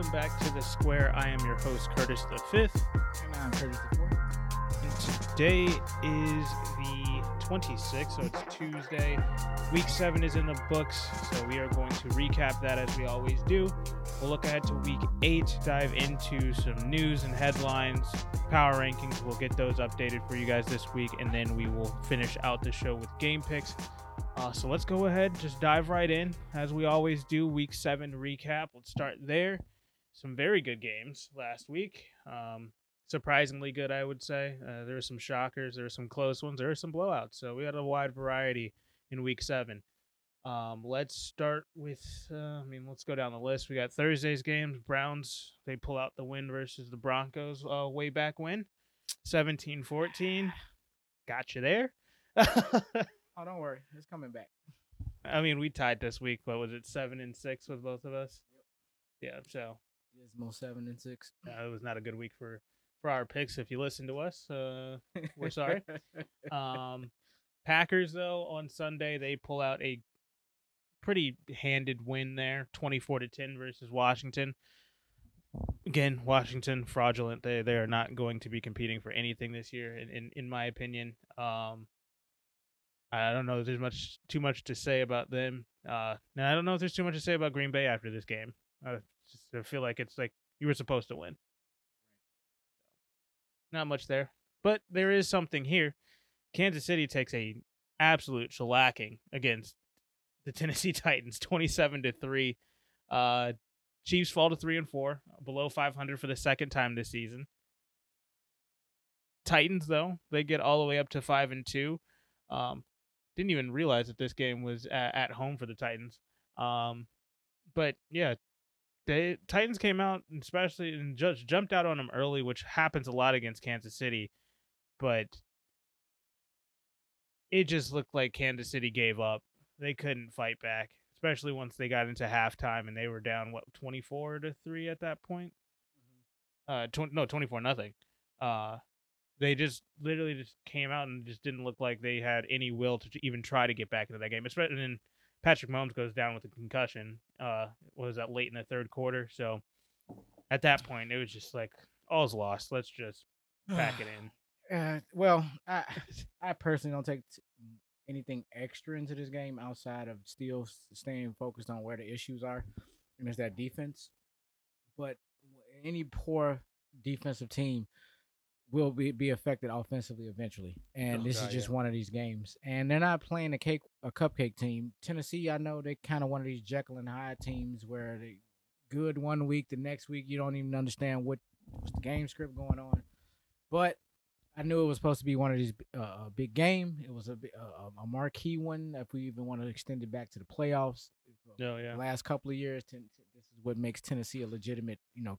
Welcome back to the Square. I am your host, Curtis the Fifth. And I'm Curtis the Fourth. And today is the 26th, so it's Tuesday. Week seven is in the books, so we are going to recap that as we always do. We'll look ahead to week eight, dive into some news and headlines, power rankings. We'll get those updated for you guys this week, and then we will finish out the show with game picks. Uh, so let's go ahead, just dive right in as we always do. Week seven recap. Let's start there. Some very good games last week. Um, surprisingly good, I would say. Uh, there were some shockers, there were some close ones, there were some blowouts. So we had a wide variety in week seven. Um, let's start with, uh, I mean, let's go down the list. We got Thursday's games. Browns, they pull out the win versus the Broncos uh, way back when 17 14. Got you there. Oh, don't worry, it's coming back. I mean, we tied this week, but was it seven and six with both of us? Yeah, so Gizmo seven and six. uh, it was not a good week for for our picks. If you listen to us, uh, We're sorry. um, Packers though on Sunday they pull out a pretty handed win there, twenty four to ten versus Washington. Again, Washington fraudulent. They they are not going to be competing for anything this year, in in, in my opinion. Um, I don't know if there's much too much to say about them. Uh, and I don't know if there's too much to say about Green Bay after this game. I just I feel like it's like you were supposed to win. Not much there, but there is something here. Kansas City takes a absolute shellacking against the Tennessee Titans, twenty-seven to three. Uh, Chiefs fall to three and four, below five hundred for the second time this season. Titans though they get all the way up to five and two. Um, didn't even realize that this game was at, at home for the Titans. Um, but yeah, the Titans came out, especially and just jumped out on them early, which happens a lot against Kansas City. But it just looked like Kansas City gave up. They couldn't fight back, especially once they got into halftime and they were down what twenty four to three at that point. Uh, tw- no, twenty four nothing. Uh, they just literally just came out and just didn't look like they had any will to even try to get back into that game. Especially then Patrick Mahomes goes down with a concussion. Uh, what was that late in the third quarter? So at that point, it was just like all's lost. Let's just pack it in. Uh, well, I I personally don't take t- anything extra into this game outside of still staying focused on where the issues are, and it's that defense. But any poor defensive team will be, be affected offensively eventually, and Oh, this God, is just yeah. one of these games. And they're not playing a cake a cupcake team. Tennessee, I know they kind of one of these Jekyll and Hyde teams where they good one week, the next week you don't even understand what what's the game script going on. But I knew it was supposed to be one of these uh, a big game. It was a uh, a marquee one. If we even want to extend it back to the playoffs, Oh yeah. the last couple of years, ten, this is what makes Tennessee a legitimate, you know,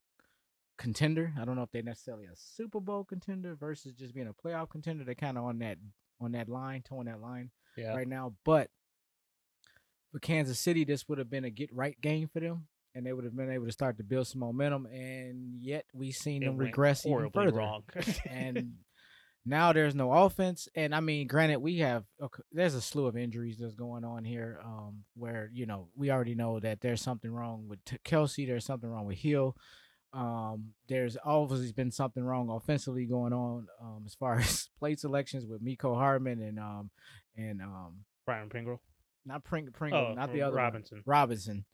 contender. I don't know if they're necessarily a Super Bowl contender versus just being a playoff contender. They're kind of on that on that line, towing that line Yeah. right now. But for Kansas City, this would have been a get right game for them, and they would have been able to start to build some momentum. And yet we seen It them regress even further. wrong. and now there's no offense. And I mean, granted, we have okay, there's a slew of injuries that's going on here. Um, where you know we already know that there's something wrong with Kelce. There's something wrong with Hill. Um, there's obviously been something wrong offensively going on. Um, as far as plate selections with Mecole Hardman and um and um Byron Pringle. not Pring- Pringle, Oh, not the other one. Robinson. Robinson.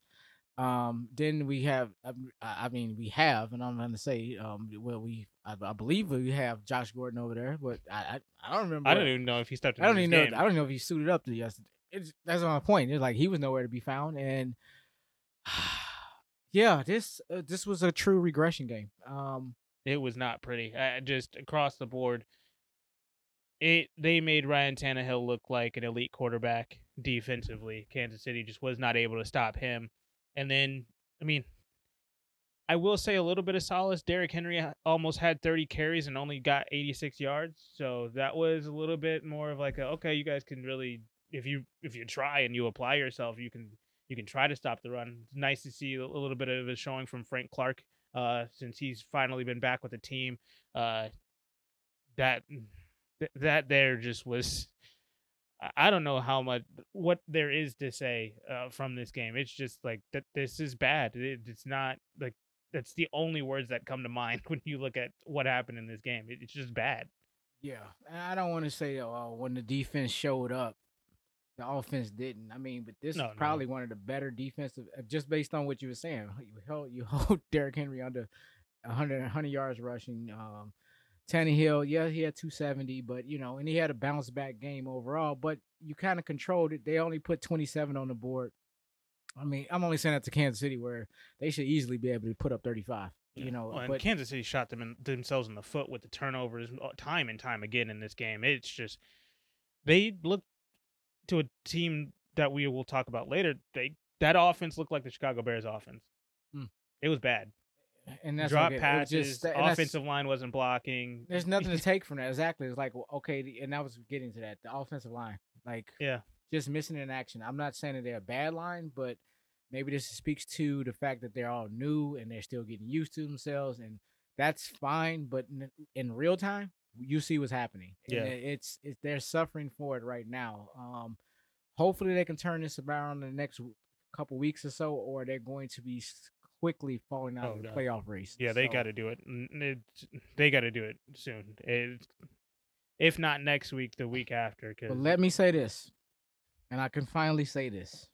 Um, then we have, I I mean, we have, and I'm going to say, um, well, we, I, I believe we have Josh Gordon over there, but I, I, I don't remember. I don't even know if he stepped. I don't even know. game. I don't know if he suited up to yesterday. It's, that's my point. It's like he was nowhere to be found, and yeah, this uh, this was a true regression game. Um, It was not pretty. Uh, just across the board, it they made Ryan Tannehill look like an elite quarterback defensively. Kansas City just was not able to stop him. And then, I mean, I will say a little bit of solace. Derrick Henry almost had 30 carries and only got 86 yards, so that was a little bit more of like a okay, you guys can really if you if you try and you apply yourself, you can you can try to stop the run. It's nice to see a little bit of a showing from Frank Clark uh, since he's finally been back with the team. Uh, that th- that there just was. I- don't know how much what there is to say uh, from this game. It's just like that. This is bad. It, it's not like that's the only words that come to mind when you look at what happened in this game. It, it's just bad. Yeah, I don't want to say oh when the defense showed up, the offense didn't. I mean, but this No, is no. probably one of the better defensive, uh, just based on what you were saying. You hold you hold Derrick Henry under 100, 100 yards rushing. Um, Tannehill, yeah, he had 270, but you know, and he had a bounce back game overall. But you kind of controlled it. They only put 27 on the board. I mean, I'm only saying that to Kansas City, where they should easily be able to put up 35. You know, Well, and but Kansas City shot them in, themselves in the foot with the turnovers uh, time and time again in this game. It's just they look to a team that we will talk about later. They that offense looked like the Chicago Bears offense. Hmm. It was bad. and that's Drop was passes, just- offensive line wasn't blocking. There's nothing to take from that. Exactly. It's like well, okay, the- and I was getting to that. The offensive line, like Yeah. just missing in action. I'm not saying that they're a bad line, but maybe this speaks to the fact that they're all new and they're still getting used to themselves, and that's fine. But in, in real time, you see what's happening. Yeah. it- it's it's they're suffering for it right now. Um, hopefully they can turn this around in the next couple weeks or so, or they're going to be quickly falling out Oh, of the no. playoff race. Yeah, they got to do it. It- They got to do it soon. It, if not next week, the week after, because But let me say this, and I can finally say this: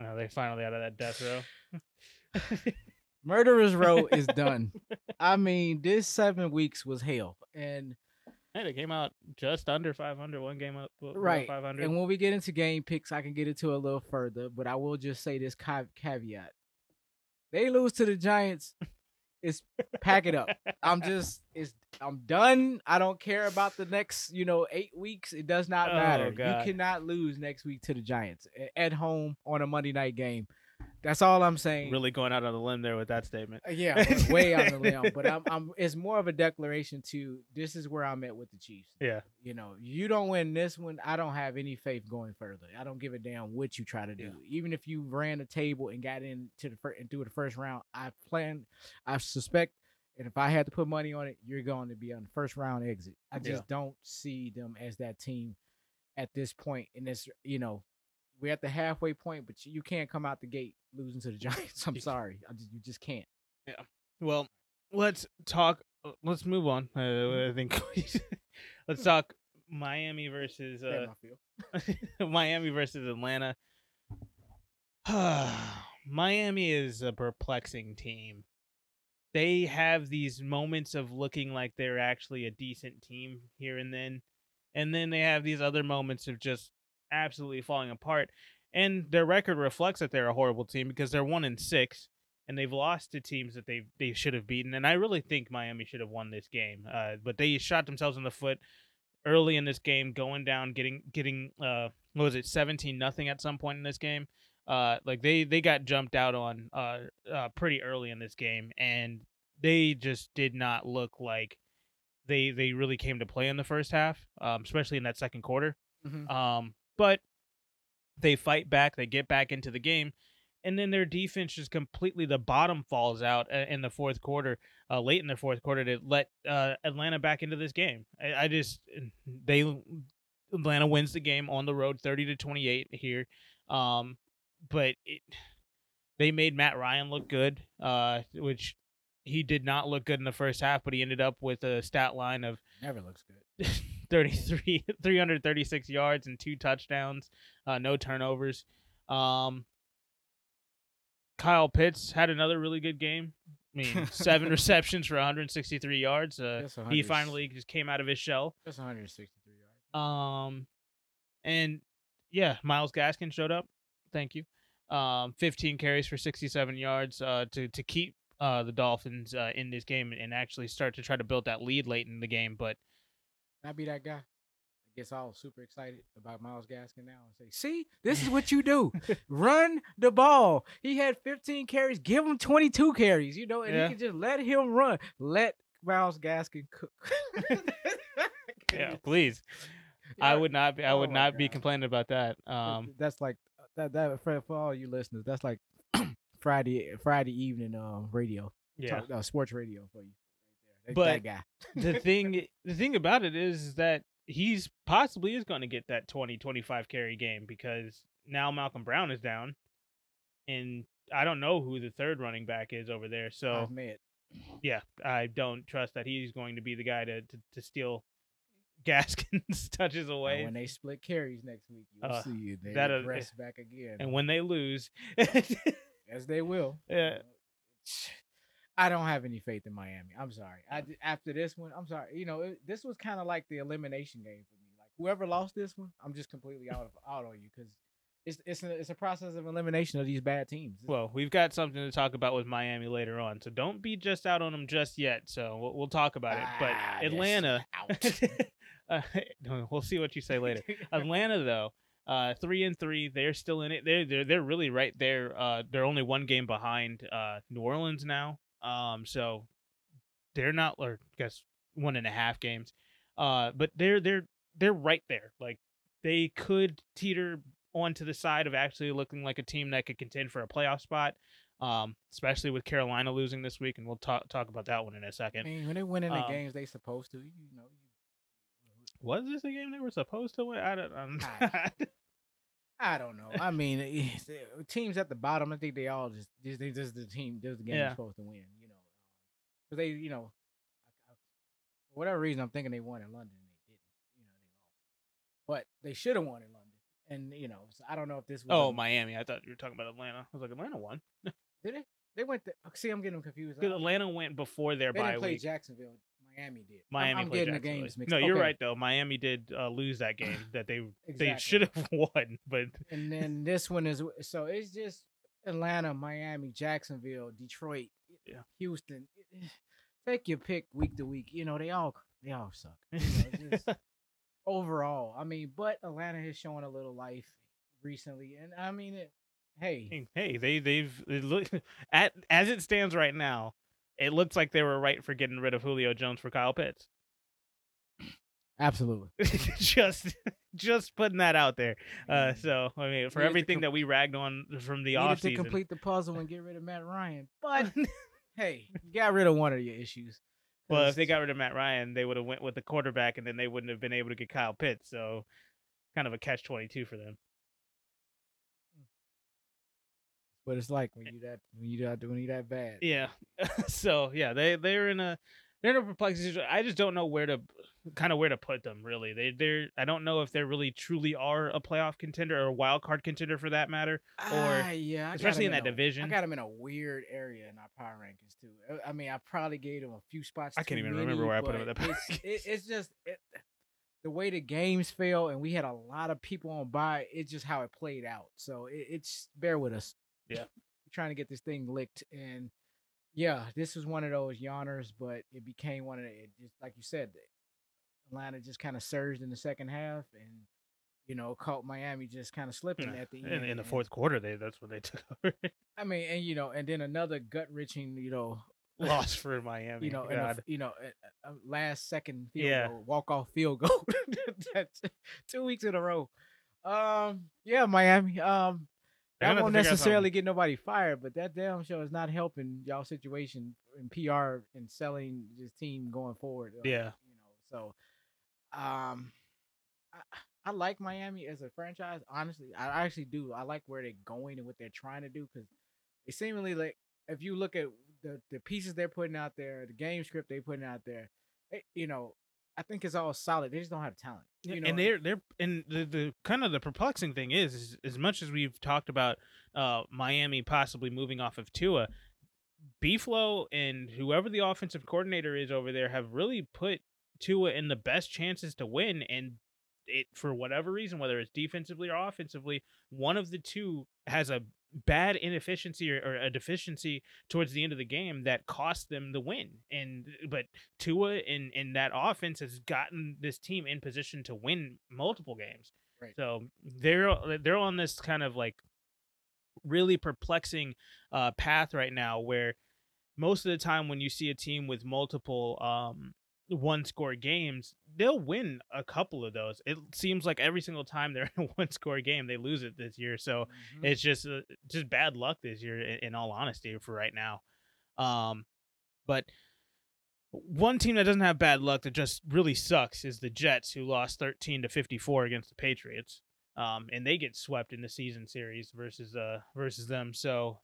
they finally out of that death row. Murderers Row is done. I mean, this seven weeks was hell, and Hey, they came out just under 500. One game up, right. 500. And when we get into game picks, I can get into a little further, but I will just say this caveat: they lose to the Giants. It's pack it up. I'm just it's I'm done. I don't care about the next, you know, eight weeks. It does not Oh, matter. God. You cannot lose next week to the Giants at home on a Monday night game. That's all I'm saying. really going out on the limb there with that statement. Uh, Yeah, way on the limb. But I'm, I'm. It's more of a declaration to this is where I'm at with the Chiefs. Yeah. You know, you don't win this one, I don't have any faith going further. I don't give a damn what you try to do. Yeah. Even if you ran the table and got into the first and through the first round, I plan, I suspect, and if I had to put money on it, you're going to be on the first round exit. I just don't see them as that team at this point. In this, you know, we're at the halfway point, but you, you can't come out the gate losing to the Giants. I'm sorry, I just, you just can't. Yeah. Well, let's talk. uh, Let's move on. Uh, I think let's talk Miami versus uh, Miami versus Atlanta. Miami is a perplexing team. They have these moments of looking like they're actually a decent team here and then, and then they have these other moments of just absolutely falling apart. And their record reflects that they're a horrible team because they're one in six, and they've lost to teams that they they should have beaten. And I really think Miami should have won this game, uh, but they shot themselves in the foot early in this game, going down, getting getting uh, what was it, seventeen nothing at some point in this game. Uh, like they they got jumped out on uh, uh pretty early in this game, and they just did not look like they they really came to play in the first half, um, especially in that second quarter. Mhm. Um, but they fight back, they get back into the game, and then their defense just completely the bottom falls out uh, in the fourth quarter, uh, late in the fourth quarter to let uh, Atlanta back into this game. I, I just they Atlanta wins the game on the road, thirty to twenty eight here, um, but it, they made Matt Ryan look good, uh, which he did not look good in the first half, but he ended up with a stat line of Never looks good. 33 336 yards and two touchdowns uh no turnovers. Um kyle pitts had another really good game. I mean seven receptions for 163 yards. Uh he finally just came out of his shell. That's 163 yards. um and yeah myles gaskin showed up. Thank you. Um 15 carries for 67 yards uh to to keep uh the dolphins uh in this game and actually start to try to build that lead late in the game. But I be that guy? that Gets all super excited about Myles Gaskin now and say, "See, this is what you do: run the ball." He had 15 carries. Give him 22 carries. You know, and Yeah. he can just let him run. Let Myles Gaskin cook. yeah please I would not be. I Oh would my not be complaining about that. Um, that's like that. That for, for all you listeners, that's like Friday Friday evening uh, radio, yeah. talk, uh, sports radio for you. But- the thing, the thing about it is that he's possibly is going to get that 20, 25 carry game because now Malcolm Brown is down, and I don't know who the third running back is over there. So yeah, I don't trust that he's going to be the guy to to, to steal Gaskins touches away. when they split carries next week, you'll Uh, see they that, regress back again, and when they lose, as they will. Yeah. I don't have any faith in Miami. I'm sorry. I after this one, I'm sorry. You know, it, this was kind of like the elimination game for me. Like whoever lost this one, I'm just completely out of out on you because it's it's a, it's a process of elimination of these bad teams. Well, we've got something to talk about with Miami later on, so don't be just out on them just yet. So we'll, we'll talk about it. But Ah, Atlanta, out. uh, we'll see what you say later. Atlanta though, uh, three and three, they're still in it. They're they're they're really right there. Uh, they're only one game behind uh New Orleans now. Um, so they're not, or I guess one and a half games. Uh, but they're they're they're right there. Like they could teeter onto the side of actually looking like a team that could contend for a playoff spot. Um, especially with Carolina losing this week, and we'll talk talk about that one in a second. mean, when they win in the Um, games they supposed to, you know. Was this a game they were supposed to win? I don't. I'm, I- don't know. I mean, uh, teams at the bottom, I think they all just this this is the team. This is the game Yeah. supposed to win. You know, because they, you know, I, I, for whatever reason, I'm thinking they won in London and they didn't. You know, they lost, but they should have won in London. And you know, so I don't know if this was. oh, a- Miami. I thought you were talking about Atlanta. I was like, Atlanta won. Did they? They went. To, see, I'm getting them confused. Because Atlanta went before their they bye week. Jacksonville. Miami did. I'm- Miami I'm, played getting the games mixed. No, you're okay. right though. Miami did uh, lose that game that they they should have won, but and then this one is so it's just Atlanta, Miami, Jacksonville, Detroit, Yeah. Houston. Take your pick week to week. You know they all they all suck. You know, just overall, I mean, but Atlanta has shown a little life recently, and I mean, it, hey, hey, they they've it look at as it stands right now. It looks like they were right for getting rid of Julio Jones for Kyle Pitts. absolutely. just just putting that out there. Uh, Mhm. so I mean, for everything com- that we ragged on from the off to complete the puzzle and get rid of Matt Ryan, but hey, you got rid of one of your issues. well, if they got rid of Matt Ryan, they would have went with the quarterback, and then they wouldn't have been able to get Kyle Pitts. So, kind of a catch twenty two for them. What it's like when you that when you that when you that bad. Yeah. so yeah, they they're in a they're in a perplexing situation. I just don't know where to kind of where to put them. Really, they they're I don't know if they really truly are a playoff contender or a wild card contender for that matter. Ah, yeah, especially in that a- division. I got them in a weird area in our power rankings too. Uh, I mean, I probably gave them a few spots. I can't even remember where I put them at the it's, it, it's just it, the way the games fell, and we had a lot of people on by. It's just how it played out. So it, it's bear with us. Yeah. Trying to get this thing licked, and yeah, this was one of those yawners, but it became one of the. It just like you said, Atlanta just kind of surged in the second half, and you know caught Miami just kind of slipping Yeah, at the end. in the and- fourth quarter, they that's when they took over. I mean, and you know, and then another gut wrenching, you know, Loss for Miami. you know, a, you know, a, a last second field Yeah. goal, walk off field goal. That's two weeks in a row. Um, yeah, Miami. Um, that won't to figure out necessarily get nobody fired, but that damn show is not helping y'all situation in PR and selling this team going forward. uh, Yeah. you know, so um, I, I like Miami as a franchise. Honestly, I actually do. I like where they're going and what they're trying to do because they seemingly like if you look at the the pieces they're putting out there, the game script they're putting out there, they, you know, I think it's all solid. They just don't have talent. You know, and they're they're and the, the kind of the perplexing thing is, is as much as we've talked about uh Miami possibly moving off of Tua, Beeflo and whoever the offensive coordinator is over there have really put Tua in the best chances to win and it for whatever reason whether it's defensively or offensively one of the two has a bad inefficiency or, or a deficiency towards the end of the game that cost them the win and but Tua and in that offense has gotten this team in position to win multiple games. Right. So they're they're on this kind of like really perplexing uh, path right now where most of the time when you see a team with multiple um, one score games, they'll win a couple of those. It seems like every single time they're in a one score game, they lose it this year. So Mhm. it's just uh, just bad luck this year in, in all honesty for right now um but one team that doesn't have bad luck that just really sucks is the jets who lost 13 to 54 against the patriots um and they get swept in the season series versus uh versus them so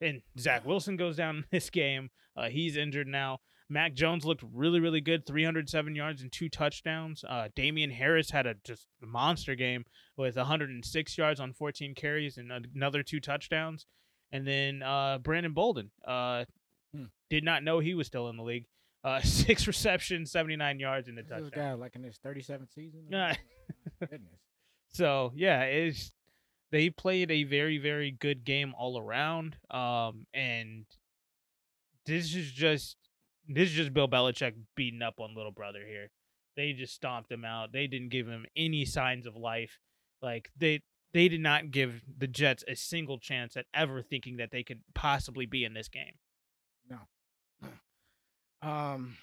and Zach Wilson goes down in this game. Uh, he's injured now. Mac Jones looked really, really good 307 yards and two touchdowns. Uh, Damien Harris had a just monster game with 106 yards on 14 carries and another two touchdowns. And then uh, Brandon Bolden uh, Hmm. did not know he was still in the league. Uh, six receptions, 79 yards, and a This guy touchdown. like in his 37th season. Yeah. Goodness. So yeah, it's they played a very very good game all around. Um, and this is just this is just Bill Belichick beating up on little brother here. They just stomped him out. They didn't give him any signs of life. Like they they did not give the Jets a single chance at ever thinking that they could possibly be in this game. No. Um,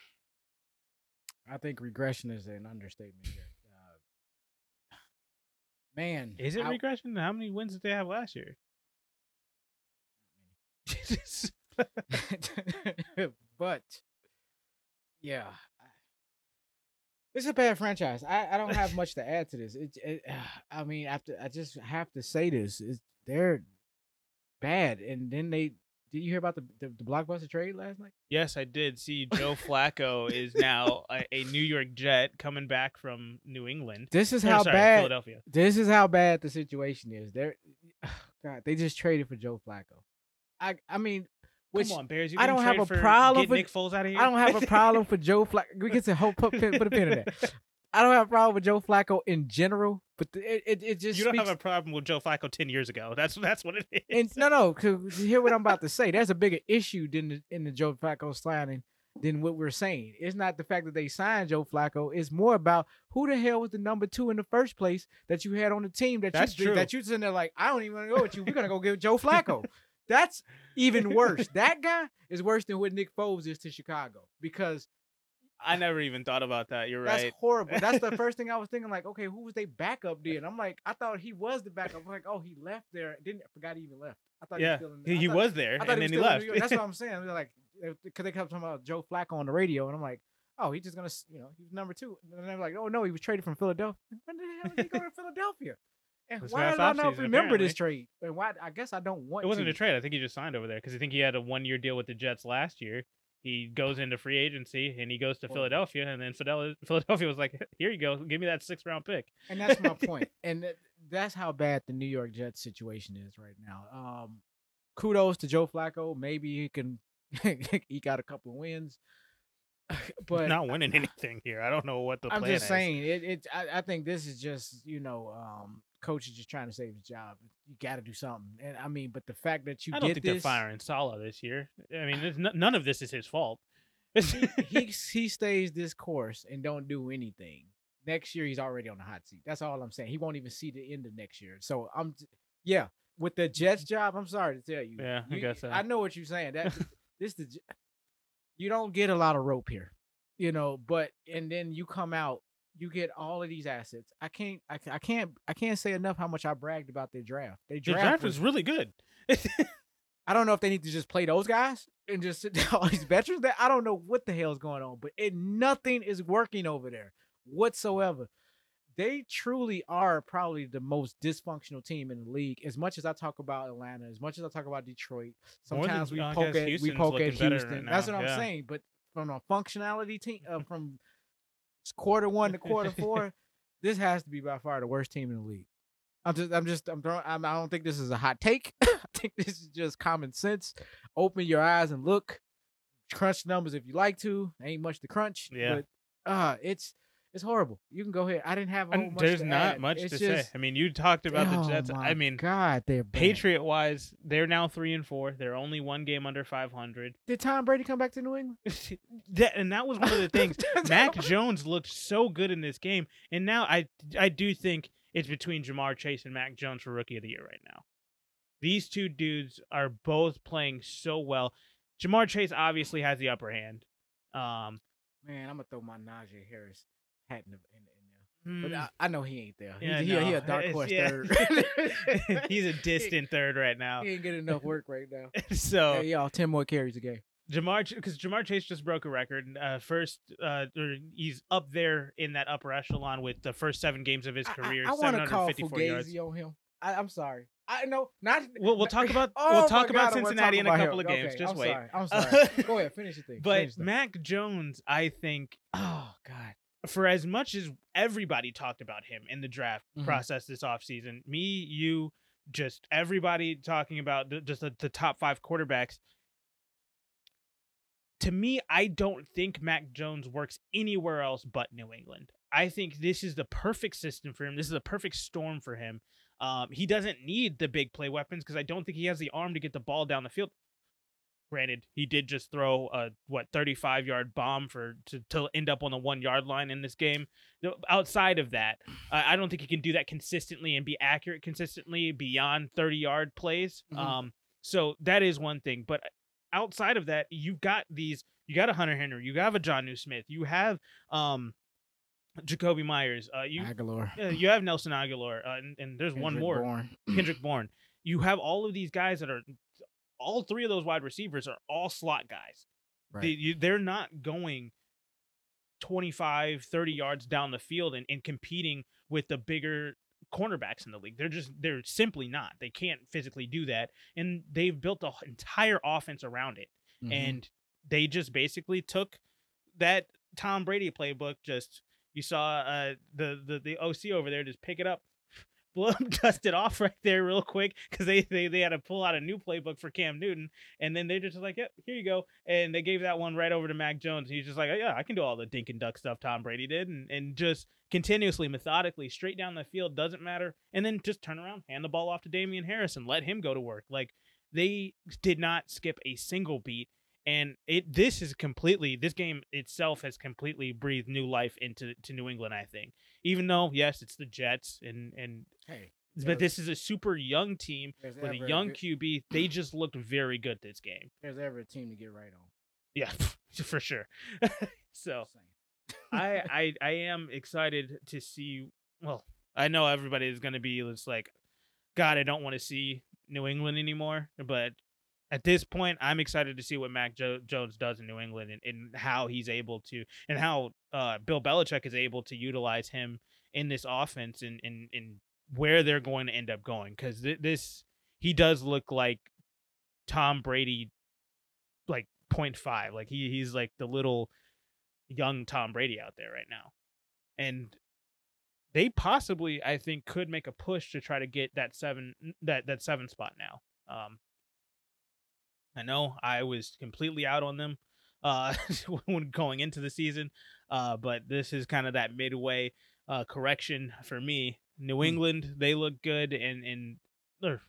I think regression is an understatement here. Uh, man, Is it I- regression? How many wins did they have last year? but yeah, it's a bad franchise. I, I don't have much to add to this. It, it I mean, after I just have to say this: is they're bad, and then they. Did you hear about the, the the blockbuster trade last night? Yes, I did see Joe Flacco is now a, a New York Jet coming back from New England. This is Or, how sorry, bad. Philadelphia. This is how bad the situation is. They're God, they just traded for Joe Flacco. I I mean, which Come on, Bears. You I don't have a problem for- Nick Foles out of here. I don't have a problem for Joe Flacco. We get to hope put, put put a pin in that. I don't have a problem with Joe Flacco in general, but it, it it just you don't speaks, have a problem with Joe Flacco ten years ago. That's that's what it is. and no no. 'cause hear what I'm about to say. There's a bigger issue than the, in the Joe Flacco signing than what we're saying. It's not the fact that they signed Joe Flacco. It's more about who the hell was the number two in the first place that you had on the team that That's you true. that you sitting there like I don't even want to go with you. We're gonna go get Joe Flacco. That's even worse. That guy is worse than what Nick Foles is to Chicago because I never even thought about that. You're that's right. That's horrible. That's the first thing I was thinking. Like, okay, who was they backup then? I'm like, I thought he was the backup. I'm like, oh, he left there. Didn't forgot he even left. I thought yeah, he was still in. he, he thought- was there, I thought and he then he left. That's what I'm saying. They're like, because they kept talking about Joe Flacco on the radio, and I'm like, oh, he's just gonna, you know, he was number two. And then they're like, oh no, he was traded from Philadelphia. When the hell did he go to Philadelphia? And This why do I not remember this trade? And why? I guess I don't want. it wasn't to. a trade. I think he just signed over there because I think he had a one year deal with the Jets last year. He goes into free agency and he goes to Horrible. Philadelphia, and then Philadelphia was like, "Here you go, give me that six round pick." And that's my point. And that's how bad the New York Jets situation is right now. Um, kudos to Joe Flacco. Maybe he can eke out a couple of wins. But not winning anything here. I don't know what the I'm just is. saying it. It. I, I think this is just you know, um, coach is just trying to save his job. You got to do something. And I mean, but the fact that you I don't think this, they're firing Saleh this year. I mean, there's n- none of this is his fault. he he stays this course and don't do anything. Next year he's already on the hot seat. That's all I'm saying. He won't even see the end of next year. So I'm, yeah, with the Jets job, I'm sorry to tell you. Yeah, I guess so. I know what you're saying. That this the you don't get a lot of rope here, you know. But and then you come out, you get all of these assets. I can't, I, I can't, I can't say enough how much I bragged about their draft. They the draft, draft was was really good. I don't know if they need to just play those guys and just sit down all these veterans. That I don't know what the hell is going on, but it nothing is working over there whatsoever. They truly are probably the most dysfunctional team in the league. As much as I talk about Atlanta, as much as I talk about Detroit, More than- sometimes we poke at we poke at Houston. right That's what I'm saying. But from a functionality team, uh, from quarter one to quarter four, this has to be by far the worst team in the league. I'm just, I'm just, I'm throwing. I'm, I don't think this is a hot take. I think this is just common sense. Open your eyes and look. Crunch numbers if you like to. Ain't much to crunch. Yeah. But uh, it's it's horrible. You can go ahead. I didn't have a whole much there's not add. much It's to just- say. I mean, you talked about oh the Jets. I mean, God, they're. Patriot wise, they're now three and four. They're only one game under 500. Did Tom Brady come back to New England? that, and that was one of the things. Mac Jones looked so good in this game, and now I I do think it's between Ja'Marr Chase and Mac Jones for Rookie of the Year right now. These two dudes are both playing so well. Ja'Marr Chase obviously has the upper hand. Um, Man, I'm gonna throw my Najee Harris hat in, the, in, there. But mm, I, I know he ain't there. yeah, he's, he, he no, a dark horse yeah. third. He's a distant third right now. He ain't getting enough work right now. so Hey, y'all, ten more carries a game. Ja'Marr, because Ja'Marr Chase just broke a record. Uh, first, uh, he's up there in that upper echelon with the first seven games of his career, I, I, want to call 754 yards. Fugazi on him. I, I'm sorry. I know not. We'll, we'll talk about Oh we'll talk about God, I wanna Cincinnati talk in a couple him. of games. Okay, Just I'm wait. Sorry. I'm sorry. Go ahead, finish the thing. But. Mac Jones, I think, oh God, for as much as everybody talked about him in the draft Mhm. process this offseason, me, you, just everybody talking about the, just the, the top five quarterbacks. To me, I don't think Mac Jones works anywhere else but New England. I think this is the perfect system for him. This is a perfect storm for him. Um, he doesn't need the big play weapons because I don't think he has the arm to get the ball down the field. Granted, he did just throw a what 35 yard bomb for to, to end up on the one yard line in this game. Outside of that, I I don't think he can do that consistently and be accurate consistently beyond 30 yard plays. Mhm. Um, so that is one thing. But outside of that, you got these. You got a Hunter Henry. You have a Jonnu Smith. You have um, Jakobi Meyers. Uh, you Agholor. uh, you have Nelson Agholor, uh, and, and there's one more. Bourne. Kendrick Bourne. You have all of these guys that are all three of those wide receivers are all slot guys. Right. They, you, they're not going 25, 30 yards down the field and, and competing with the bigger cornerbacks in the league. They're just they're simply not. They can't physically do that. And they've built the entire offense around it. Mhm. And they just basically took that Tom Brady playbook, just you saw uh the the, the OC over there just pick it up blow dust it off right there real quick because they, they they had to pull out a new playbook for Cam Newton, and then they're just like, "Yep, here you go," and they gave that one right over to Mac Jones. And he's just like, oh, "Yeah, I can do all the dink and duck stuff Tom Brady did," and and just continuously, methodically, straight down the field doesn't matter, and then just turn around, hand the ball off to Damien Harris, and let him go to work. Like they did not skip a single beat. And it this is completely this game itself has completely breathed new life into to New England. I think, even though yes, it's the Jets and and hey, but this is a super young team with a young QB. They just looked very good this game. there's ever a team to get right on. Yeah, for sure. so I, I I am excited to see. Well, I know everybody is going to be just like, God, I don't want to see New England anymore. But at this point, I'm excited to see what Mac jo- Jones does in New England and, and how he's able to, and how uh, Bill Belichick is able to utilize him in this offense and and, and where they're going to end up going. Because th- this, he does look like Tom Brady, like 0.5. Like he he's like the little young Tom Brady out there right now. And they possibly, I think, could make a push to try to get that seven that that seven spot now. Um, I know I was completely out on them uh, when going into the season, uh, but this is kind of that midway uh, correction for me. New England, they look good, and and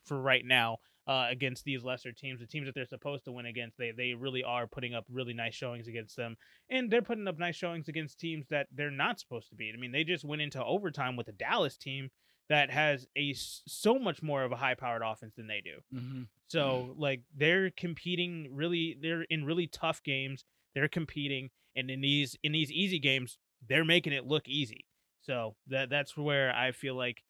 for right now uh, against these lesser teams, the teams that they're supposed to win against, they they really are putting up really nice showings against them, and they're putting up nice showings against teams that they're not supposed to beat. I mean, they just went into overtime with a Dallas team that has a so much more of a high powered offense than they do. Mm-hmm. So like they're competing really they're in really tough games. They're competing and in these in these easy games, they're making it look easy. So that that's where I feel like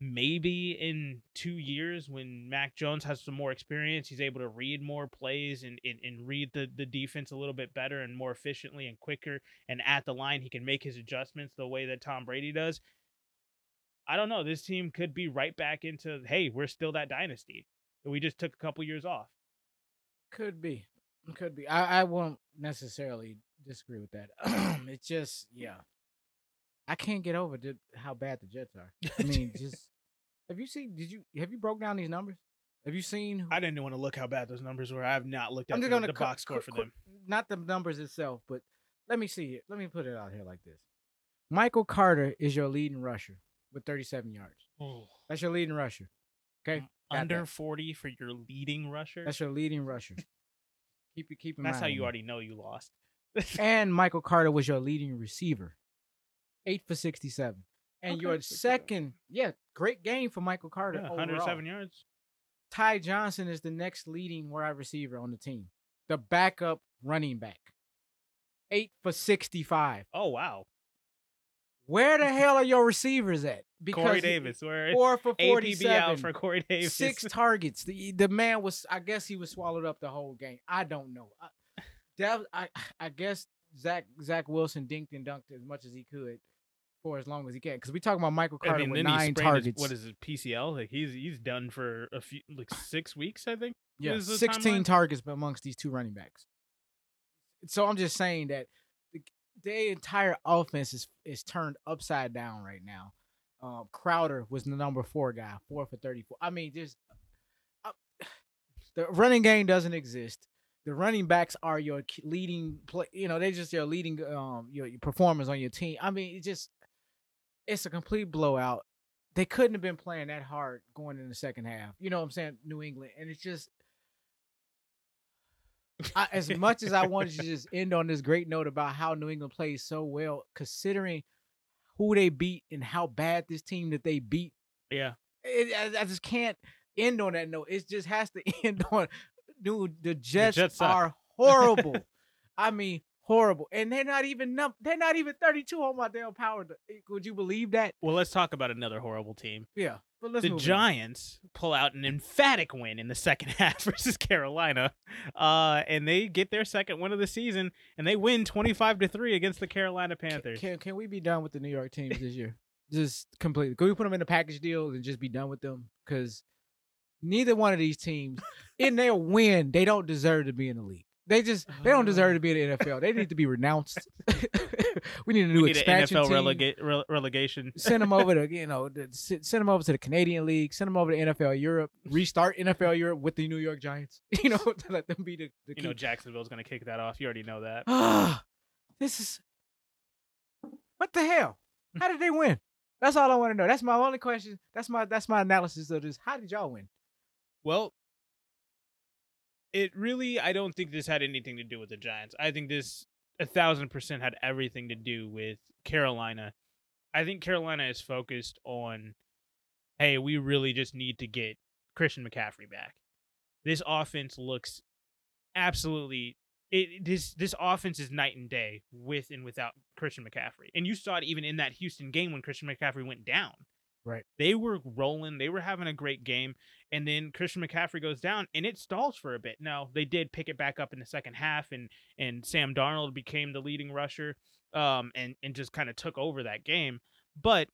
maybe in two years when Mac Jones has some more experience, he's able to read more plays and, and, and read the, the defense a little bit better and more efficiently and quicker. And at the line, he can make his adjustments the way that Tom Brady does. I don't know. This team could be right back into, hey, we're still that dynasty. We just took a couple years off. Could be. Could be. I, I won't necessarily disagree with that. it's just, yeah. I can't get over the, how bad the Jets are. I mean, just have you seen? Did you have you broke down these numbers? Have you seen? Who, I didn't want to look how bad those numbers were. I have not looked at the, the cu- box score cu- for them. Not the numbers itself, but let me see it. Let me put it out here like this. Michael Carter is your leading rusher with 37 yards. That's your leading rusher. Okay, mm, Got Under that. 40 for your leading rusher. that's your leading rusher. keep it. Keep in That's mind. how you already know you lost. and Michael Carter was your leading receiver, eight for sixty-seven. And Okay, your 67. second, yeah, great game for Michael Carter. Yeah, overall. 107 yards. Ty Johnson is the next leading wide receiver on the team, the backup running back, eight for sixty-five. Oh wow. Where the hell are your receivers at? Corey Davis. Where four for APB forty-seven. out for Corey Davis. six targets. The the man was, I guess, he was swallowed up the whole game. I don't know. I, that, I I guess Zach Zach Wilson dinked and dunked as much as he could for as long as he can. Because we talking about Michael I Carter mean, with then he nine sprained his- targets. what is it? PCL? Like he's he's done for a few like six weeks, I think. yeah, 16 timeline? targets amongst these two running backs. So I'm just saying that the, entire offense is is turned upside down right now. Um, Crowder was the number four guy, four for 34. I mean, just uh, the running game doesn't exist. The running backs are your leading play. You know, they just your leading um your, your performers on your team. I mean, it just it's a complete blowout. They couldn't have been playing that hard going in the second half. You know what I'm saying? New England, and it's just I, as much as I wanted to just end on this great note about how New England plays so well, considering who they beat and how bad this team that they beat, Yeah, it, I, I just can't end on that note. It just has to end on, dude. The Jets, Jets are horrible. I mean, horrible, and they're not even num- they're not even 32 on my damn power. Would you believe that? Well, let's talk about another horrible team. Yeah, but let's the move on. Giants pull out an emphatic win in the second half versus Carolina, uh, and they get their second win of the season, and they win twenty five to three against the Carolina Can- Panthers. Can, can we be done with the New York teams this year? Just completely. Can we put them in a package deal and just be done with them? Because neither one of these teams, in their win, they don't deserve to be in the league. They just they don't deserve to be in the NFL. They need to be renounced. we need a new we need an expansion NFL team. relega- rele- relegation. Send them over to you know the, send them over to the Canadian League. Send them over to NFL Europe. Restart NFL Europe with the New York Giants. You know to let them be the, the You know Jacksonville's going to kick that off. You already know that. Ah, this is what the hell? How did they win? That's all I want to know. That's my only question. That's my that's my analysis of this. How did y'all win? Well, it really, I don't think this had anything to do with the Giants. I think this a thousand percent had everything to do with Carolina. I think Carolina is focused on, hey, we really just need to get Christian McCaffrey back. This offense looks absolutely it this this offense is night and day with and without Christian McCaffrey. And you saw it even in that Houston game when Christian McCaffrey went down. Right. They were rolling, they were having a great game, and then Christian McCaffrey goes down and it stalls for a bit. Now, they did pick it back up in the second half and and Sam Darnold became the leading rusher um and and just kind of took over that game. But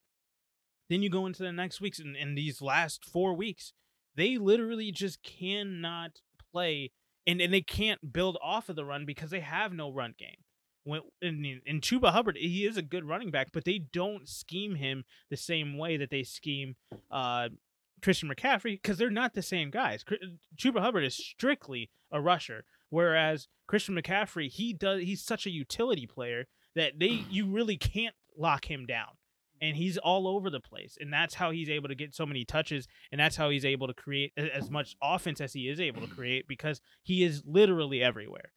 then you go into the next weeks and, and these last four weeks, they literally just cannot play and, and they can't build off of the run because they have no run game. When in, in Chuba Hubbard, he is a good running back, but they don't scheme him the same way that they scheme uh, Christian McCaffrey because they're not the same guys. Chuba Hubbard is strictly a rusher, whereas Christian McCaffrey, he does he's such a utility player that they you really can't lock him down and he's all over the place and that's how he's able to get so many touches and that's how he's able to create as much offense as he is able to create because he is literally everywhere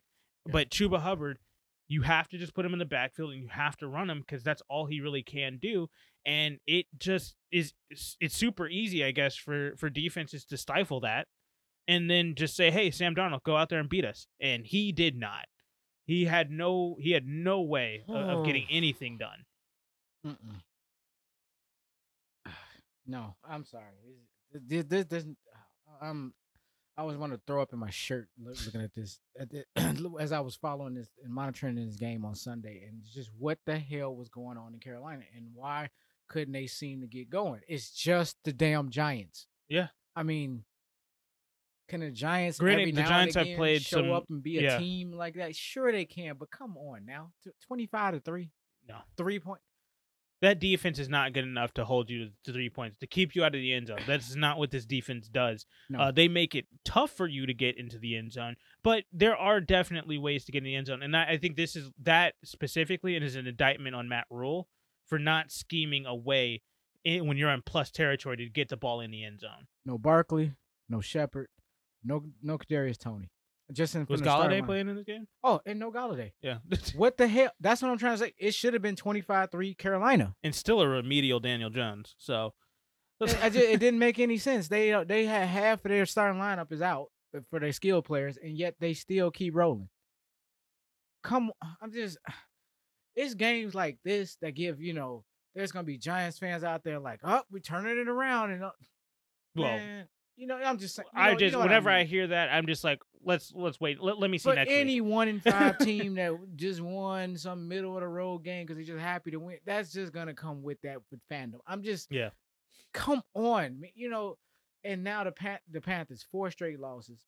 Yeah. but chuba hubbard you have to just put him in the backfield and you have to run him because that's all he really can do and it just is it's, super easy i guess for for defenses to stifle that and then just say hey sam Darnold, go out there and beat us and he did not he had no he had no way of, of getting anything done Mm-mm. No, I'm sorry. This, this, this, I'm, uh, um, I was want to throw up in my shirt looking at this as I was following this and monitoring this game on Sunday, and just what the hell was going on in Carolina, and why couldn't they seem to get going? It's just the damn Giants. Yeah. I mean, can the Giants Granted, every the now Giants and have played show some- up and be a yeah. team like that? Sure, they can, but come on now, twenty five to three, no three point. that defense is not good enough to hold you to three points to keep you out of the end zone. That's not what this defense does. No. Uh, they make it tough for you to get into the end zone, but there are definitely ways to get in the end zone. And I, I think this is that specifically, and is an indictment on Matt Rhule for not scheming away in, when you're in plus territory to get the ball in the end zone. no Barkley, no Shepard, no no Kadarius Toney. Just in Was from the start Golladay playing in this game? Oh, and no Golladay. Yeah, What the hell? That's what I'm trying to say. It should have been 25-3 Carolina. and still a remedial Daniel Jones. So It, just, it didn't make any sense. They uh, they had half of their starting lineup is out for their skill players, and yet they still keep rolling. Come, on, I'm just. It's games like this that give you know. There's gonna be Giants fans out there like, oh, we're turning it around, and uh, well, man, You know, I'm just saying. you I know- you just know whenever I, mean. hear that, I'm just like, let's let's wait. Let, let me see But next any week. one in five team that just won some middle of the road game because they're just happy to win, that's just gonna come with that with fandom. I'm just Yeah. Come on, you know. And now the Pan- the Panthers four straight losses.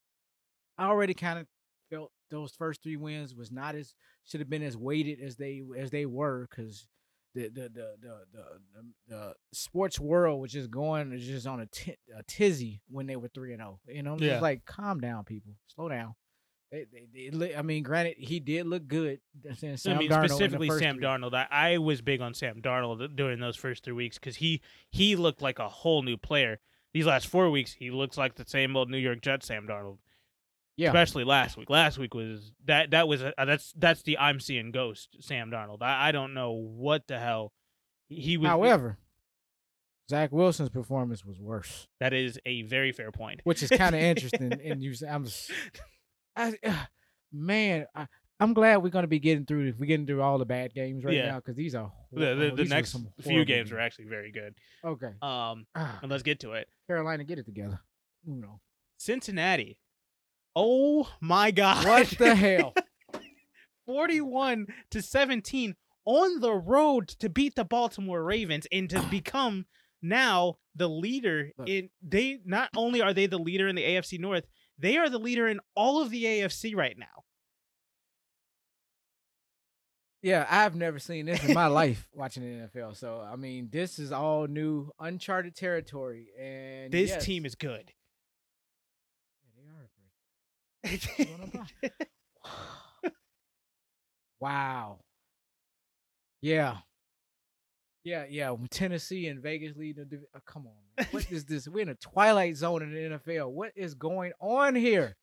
I already kind of felt those first three wins was not as should have been as weighted as they as they were because the the the the the, the, the sports world was just going was just on a, tizzy when they were three and zero. You know, Yeah. just like calm down, people, slow down. They, they, they, look- I mean, granted, he did look good. Sam I mean, Darnold specifically Sam three. Darnold. I, I was big on Sam Darnold during those first three weeks because he he looked like a whole new player. These last four weeks, he looks like the same old New York Jets Sam Darnold. Yeah. Especially last week. Last week was that that was a, that's that's the I'm seeing ghost Sam Darnold. I, I don't know what the hell he was. However, Zach Wilson's performance was worse, that is a very fair point. which is kind of interesting. And you, I'm, s- I, uh, man, I, I'm glad we're gonna be getting through. If we're getting through all the bad games right Yeah. now, because these are The, the, the these next few horrible games are actually very good. okay. Um, Ah, and let's get to it. Carolina, get it together. You know Cincinnati. Oh my God! what the hell? 41 to 17 on the road to beat the Baltimore Ravens and to become now the leader in they not only are they the leader in the AFC North, they are the leader in all of the AFC right now. Yeah, I've never seen this in my life watching the NFL. So I mean, this is all new, uncharted territory, and This yes. team is good. Yeah, they are. gonna Wow. Yeah. Yeah, yeah. Tennessee and Vegas leading the oh, come on, man. What is this? We're in a twilight zone in the NFL. What is going on here?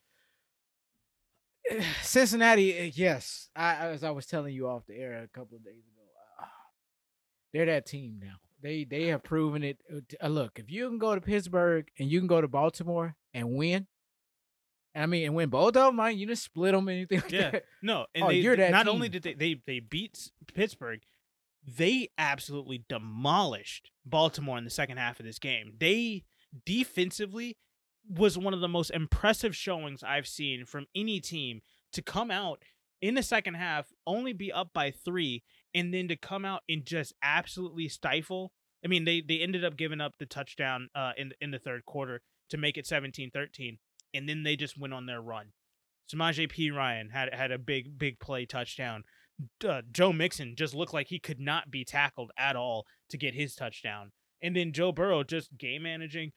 Cincinnati, eh, yes. I as I was telling you off the air a couple of days ago. Uh, they're that team now. They they have proven it. Uh, look, if you can go to Pittsburgh and you can go to Baltimore and win, I mean, and win both of them, you just split them and anything like Yeah. that. No, and Oh, they, you're that not only did they, they they beat Pittsburgh, they absolutely demolished Baltimore in the second half of this game. They defensively was one of the most impressive showings I've seen from any team to come out in the second half, only be up by three, and then to come out and just absolutely stifle. I mean, they they ended up giving up the touchdown uh, in in the third quarter to make it 17-13, and then they just went on their run. Samaje Perine had had a big big play touchdown. Uh, Joe Mixon just looked like he could not be tackled at all to get his touchdown. And then Joe Burrow just game managing,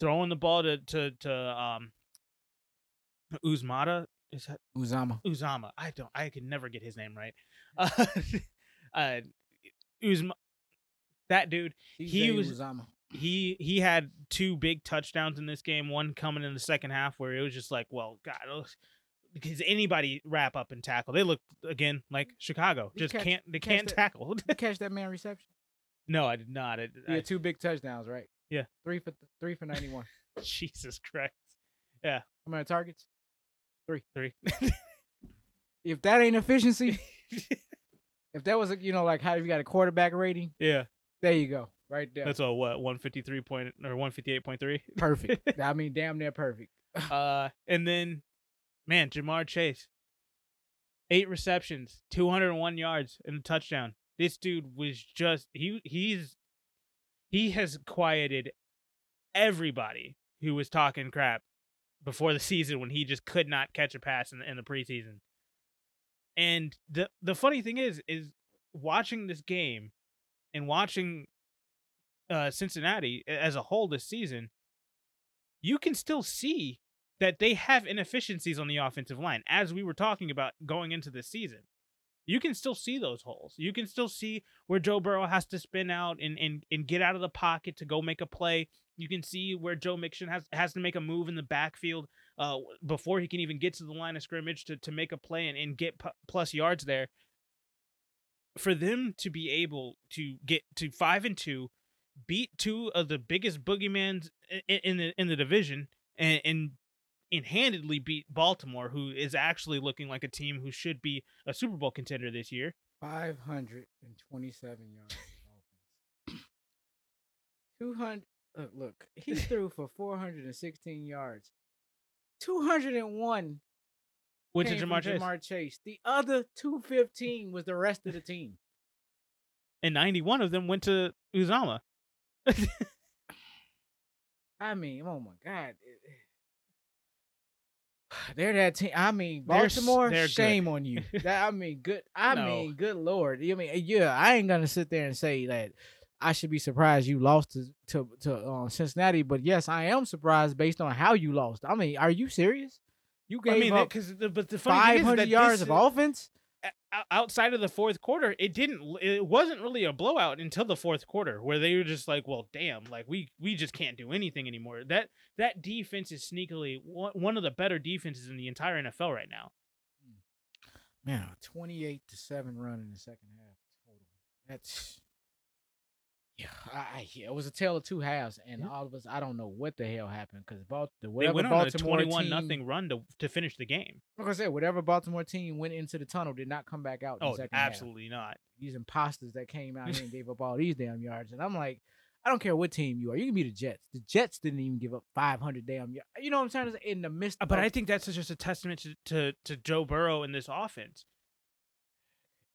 throwing the ball to to to um Uzmata. Is that Uzomah. Uzomah? I don't. I could never get his name right. Uh, uh Uzma. That dude. He was- Uzomah. He he had two big touchdowns in this game. One coming in the second half where it was just like, well, God, oh, because anybody wrap up and tackle, they look again like Chicago. Just catch- can't they can't that- tackle. You catch that man reception? no, I did not. I, He I- had two big touchdowns, right? Yeah. Three for three for ninety one. Jesus Christ, Yeah, How many targets? three. If that ain't efficiency, if that was a, you know like how you got a quarterback rating, yeah, there you go, right there. that's a what one fifty three point or one fifty eight point three. perfect. I mean, damn near perfect. Uh, and then, man, Ja'Marr Chase, eight receptions, two hundred and one yards, and a touchdown. This dude was just he he's he has quieted everybody who was talking crap before the season when he just could not catch a pass in the, in the preseason. And the the funny thing is is watching this game and watching uh Cincinnati as a whole this season, you can still see that they have inefficiencies on the offensive line as we were talking about going into this season. You can still see those holes. You can still see where Joe Burrow has to spin out and, and, and get out of the pocket to go make a play. You can see where Joe Mixon has, has to make a move in the backfield uh, before he can even get to the line of scrimmage to, to make a play and, and get p- plus yards there. For them to be able to get to five and two, beat two of the biggest boogeymans in, in the in the division, and, and and handedly beat Baltimore, who is actually looking like a team who should be a Super Bowl contender this year. Five hundred and twenty-seven yards. Two hundred. Look, uh, look, he threw for 416 yards. 201 Went to came Ja'Marr Chase. Ja'Marr Chase. The other 215 was the rest of the team. and 91 of them went to Uzomah. I mean, oh my God. They're that team. I mean, Baltimore, they're good. shame on you. That, I mean, good. I No. mean, good lord. I mean, yeah, I ain't gonna sit there and say that I should be surprised you lost to to, to uh, Cincinnati, but yes, I am surprised based on how you lost. I mean, are you serious? You gave I mean, up because but the funny thing is 500 that yards of offense. Outside of the fourth quarter, it didn't. It wasn't really a blowout until the fourth quarter, where they were just like, "Well, damn, like we we just can't do anything anymore." That that defense is sneakily one, of the better defenses in the entire NFL right now. Hmm. Man, 28 to 7 run in the second half total. That's I, it was a tale of two halves, and all of us, I don't know what the hell happened because Bal- the They whatever went on a twenty-one team, nothing run to to finish the game. Like I said, whatever Baltimore team went into the tunnel did not come back out. In Oh, the second half. absolutely not. These imposters that came out here and gave up all these damn yards, and I'm like, I don't care what team you are. You can be the Jets. The Jets didn't even give up 500 damn yards. You know what I'm saying? In the midst, Uh, But I think that's just a testament to, to to Joe Burrow and this offense.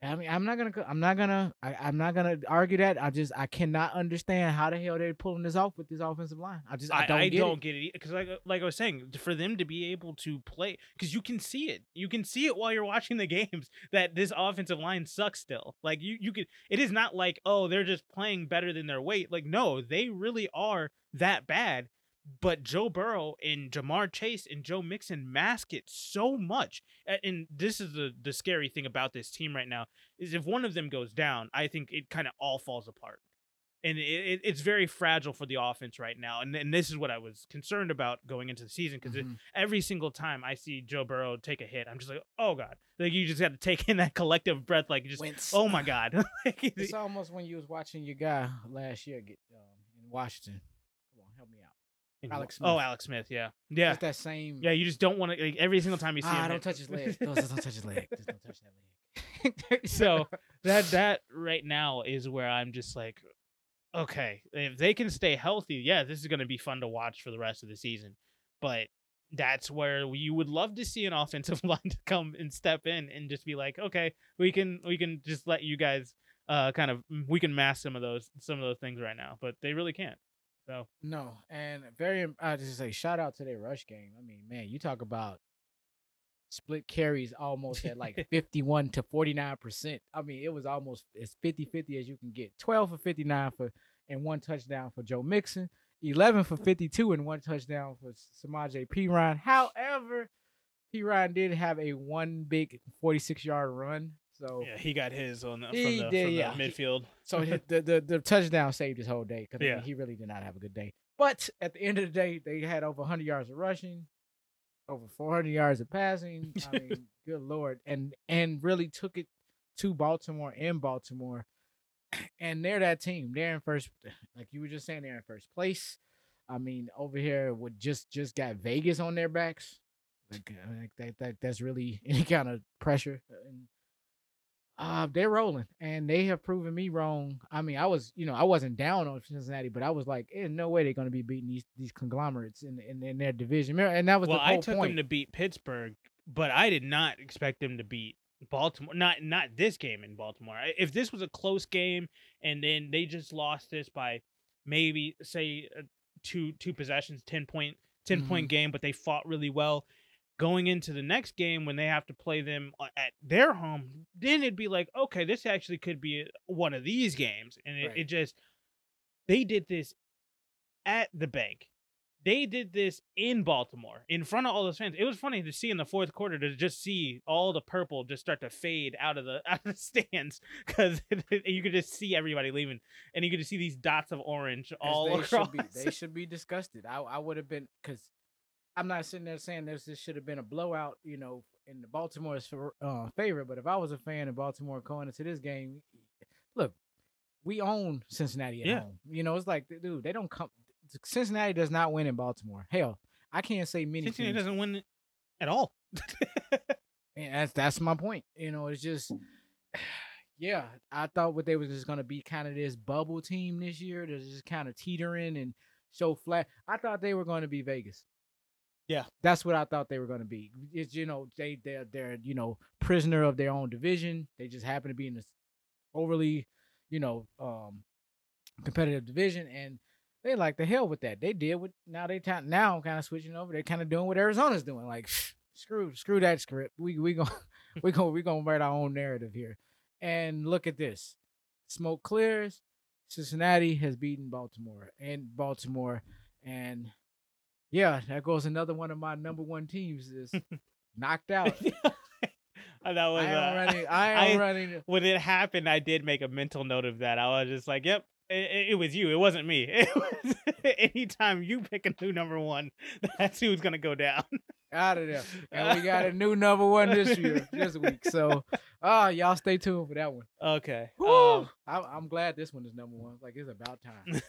I mean, I'm not gonna, I'm not gonna, I, I'm not gonna argue that. I just, I cannot understand how the hell they're pulling this off with this offensive line. I just, I, I, don't I get don't it. get it because like uh, like I was saying, for them to be able to play because you can see it, you can see it while you're watching the games that this offensive line sucks still. Like you you could, it is not like oh they're just playing better than their weight. Like no, they really are that bad. But Joe Burrow and Ja'Marr Chase and Joe Mixon mask it so much, and this is the the scary thing about this team right now is if one of them goes down, I think it kind of all falls apart and it, it, it's very fragile for the offense right now. And, and this is what I was concerned about going into the season because Mhm. every single time I see Joe Burrow take a hit, I'm just like, oh god, like you just got to take in that collective breath, like just Wentz. oh my god. Like, It's almost when you was watching your guy last year get um, in Washington. Come on, help me Alex Oh, Smith. Alex Smith, yeah, yeah, It's that same. yeah. You just don't want to like every single time you see ah, him. don't hit- touch his leg. Don't, don't touch his leg. Just don't touch that leg. so that that right now is where I'm just like, okay, if they can stay healthy, yeah, this is going to be fun to watch for the rest of the season. But that's where you would love to see an offensive line to come and step in and just be like, okay, we can we can just let you guys uh kind of we can mask some of those some of those things right now, but they really can't. So No, and very. I just say shout out to their rush game. I mean, man, you talk about split carries almost at like 51 to 49 percent. I mean, it was almost as 50 50 as you can get. 12 for 59 for and one touchdown for Joe Mixon. 11 for 52 and one touchdown for Samaje Perine. However, Perine did have a one big 46 yard run. So yeah, he got his on the, from He the, did, from the yeah. Midfield. So the, the the touchdown saved his whole day because Yeah. he really did not have a good day. But at the end of the day, they had over 100 yards of rushing, over 400 yards of passing. I mean, good lord, and and really took it to Baltimore in Baltimore, and they're that team. They're in first, like you were just saying, they're in first place. I mean, over here would just just got Vegas on their backs. Like, uh, like that, that that's really any kind of pressure. And uh, they're rolling, and they have proven me wrong. I mean, I was, you know, I wasn't down on Cincinnati, but I was like, "There's no way they're going to be beating these these conglomerates in in, in their division." And that was well, the I took point. them to beat Pittsburgh, but I did not expect them to beat Baltimore. Not not this game in Baltimore. If this was a close game and then they just lost this by maybe say uh, two two possessions, 10 point 10 point game, but they fought really well. Going into the next game when they have to play them uh, at their home, then it'd be like, okay, this actually could be one of these games, and it, Right. it just they did this at the bank they did this in Baltimore in front of all those fans. It was funny to see in the fourth quarter to just see all the purple just start to fade out of the out of the stands because you could just see everybody leaving, and you could just see these dots of orange all they across. Should be, they should be disgusted. I I would have been because I'm not sitting there saying this this should have been a blowout, you know, in the Baltimore's uh, favor. But if I was a fan of Baltimore going into this game, look, we own Cincinnati at Yeah. home. You know, it's like, dude, they don't come. Cincinnati does not win in Baltimore. Hell, I can't say many Cincinnati teams. doesn't win at all. And that's that's my point. You know, it's just yeah, I thought what they was just gonna be kind of this bubble team this year. They're just kind of teetering and so flat. I thought they were going to be Vegas. Yeah. That's what I thought they were going to be. It's you know they they're they're you know prisoner of their own division. They just happen to be in this overly you know um competitive division and they like the hell with that. They did what now they ta- now I'm kind of switching over. They're kind of doing what Arizona's doing. Like screw screw that script. We we going we going we going to write our own narrative here. And look at this. Smoke clears. Cincinnati has beaten Baltimore and Baltimore and yeah, that goes another one of my number one teams is knocked out. that was I am uh, running. I am I- running. when it happened. I did make a mental note of that. I was just like, "Yep, it, it was you. It wasn't me. It was anytime you pick a new number one, that's who's gonna go down." out of there. And we got a new number one this year, this week. So, ah, y'all stay tuned for that one. Okay. Um, I, I'm glad this one is number one. Like it's about time.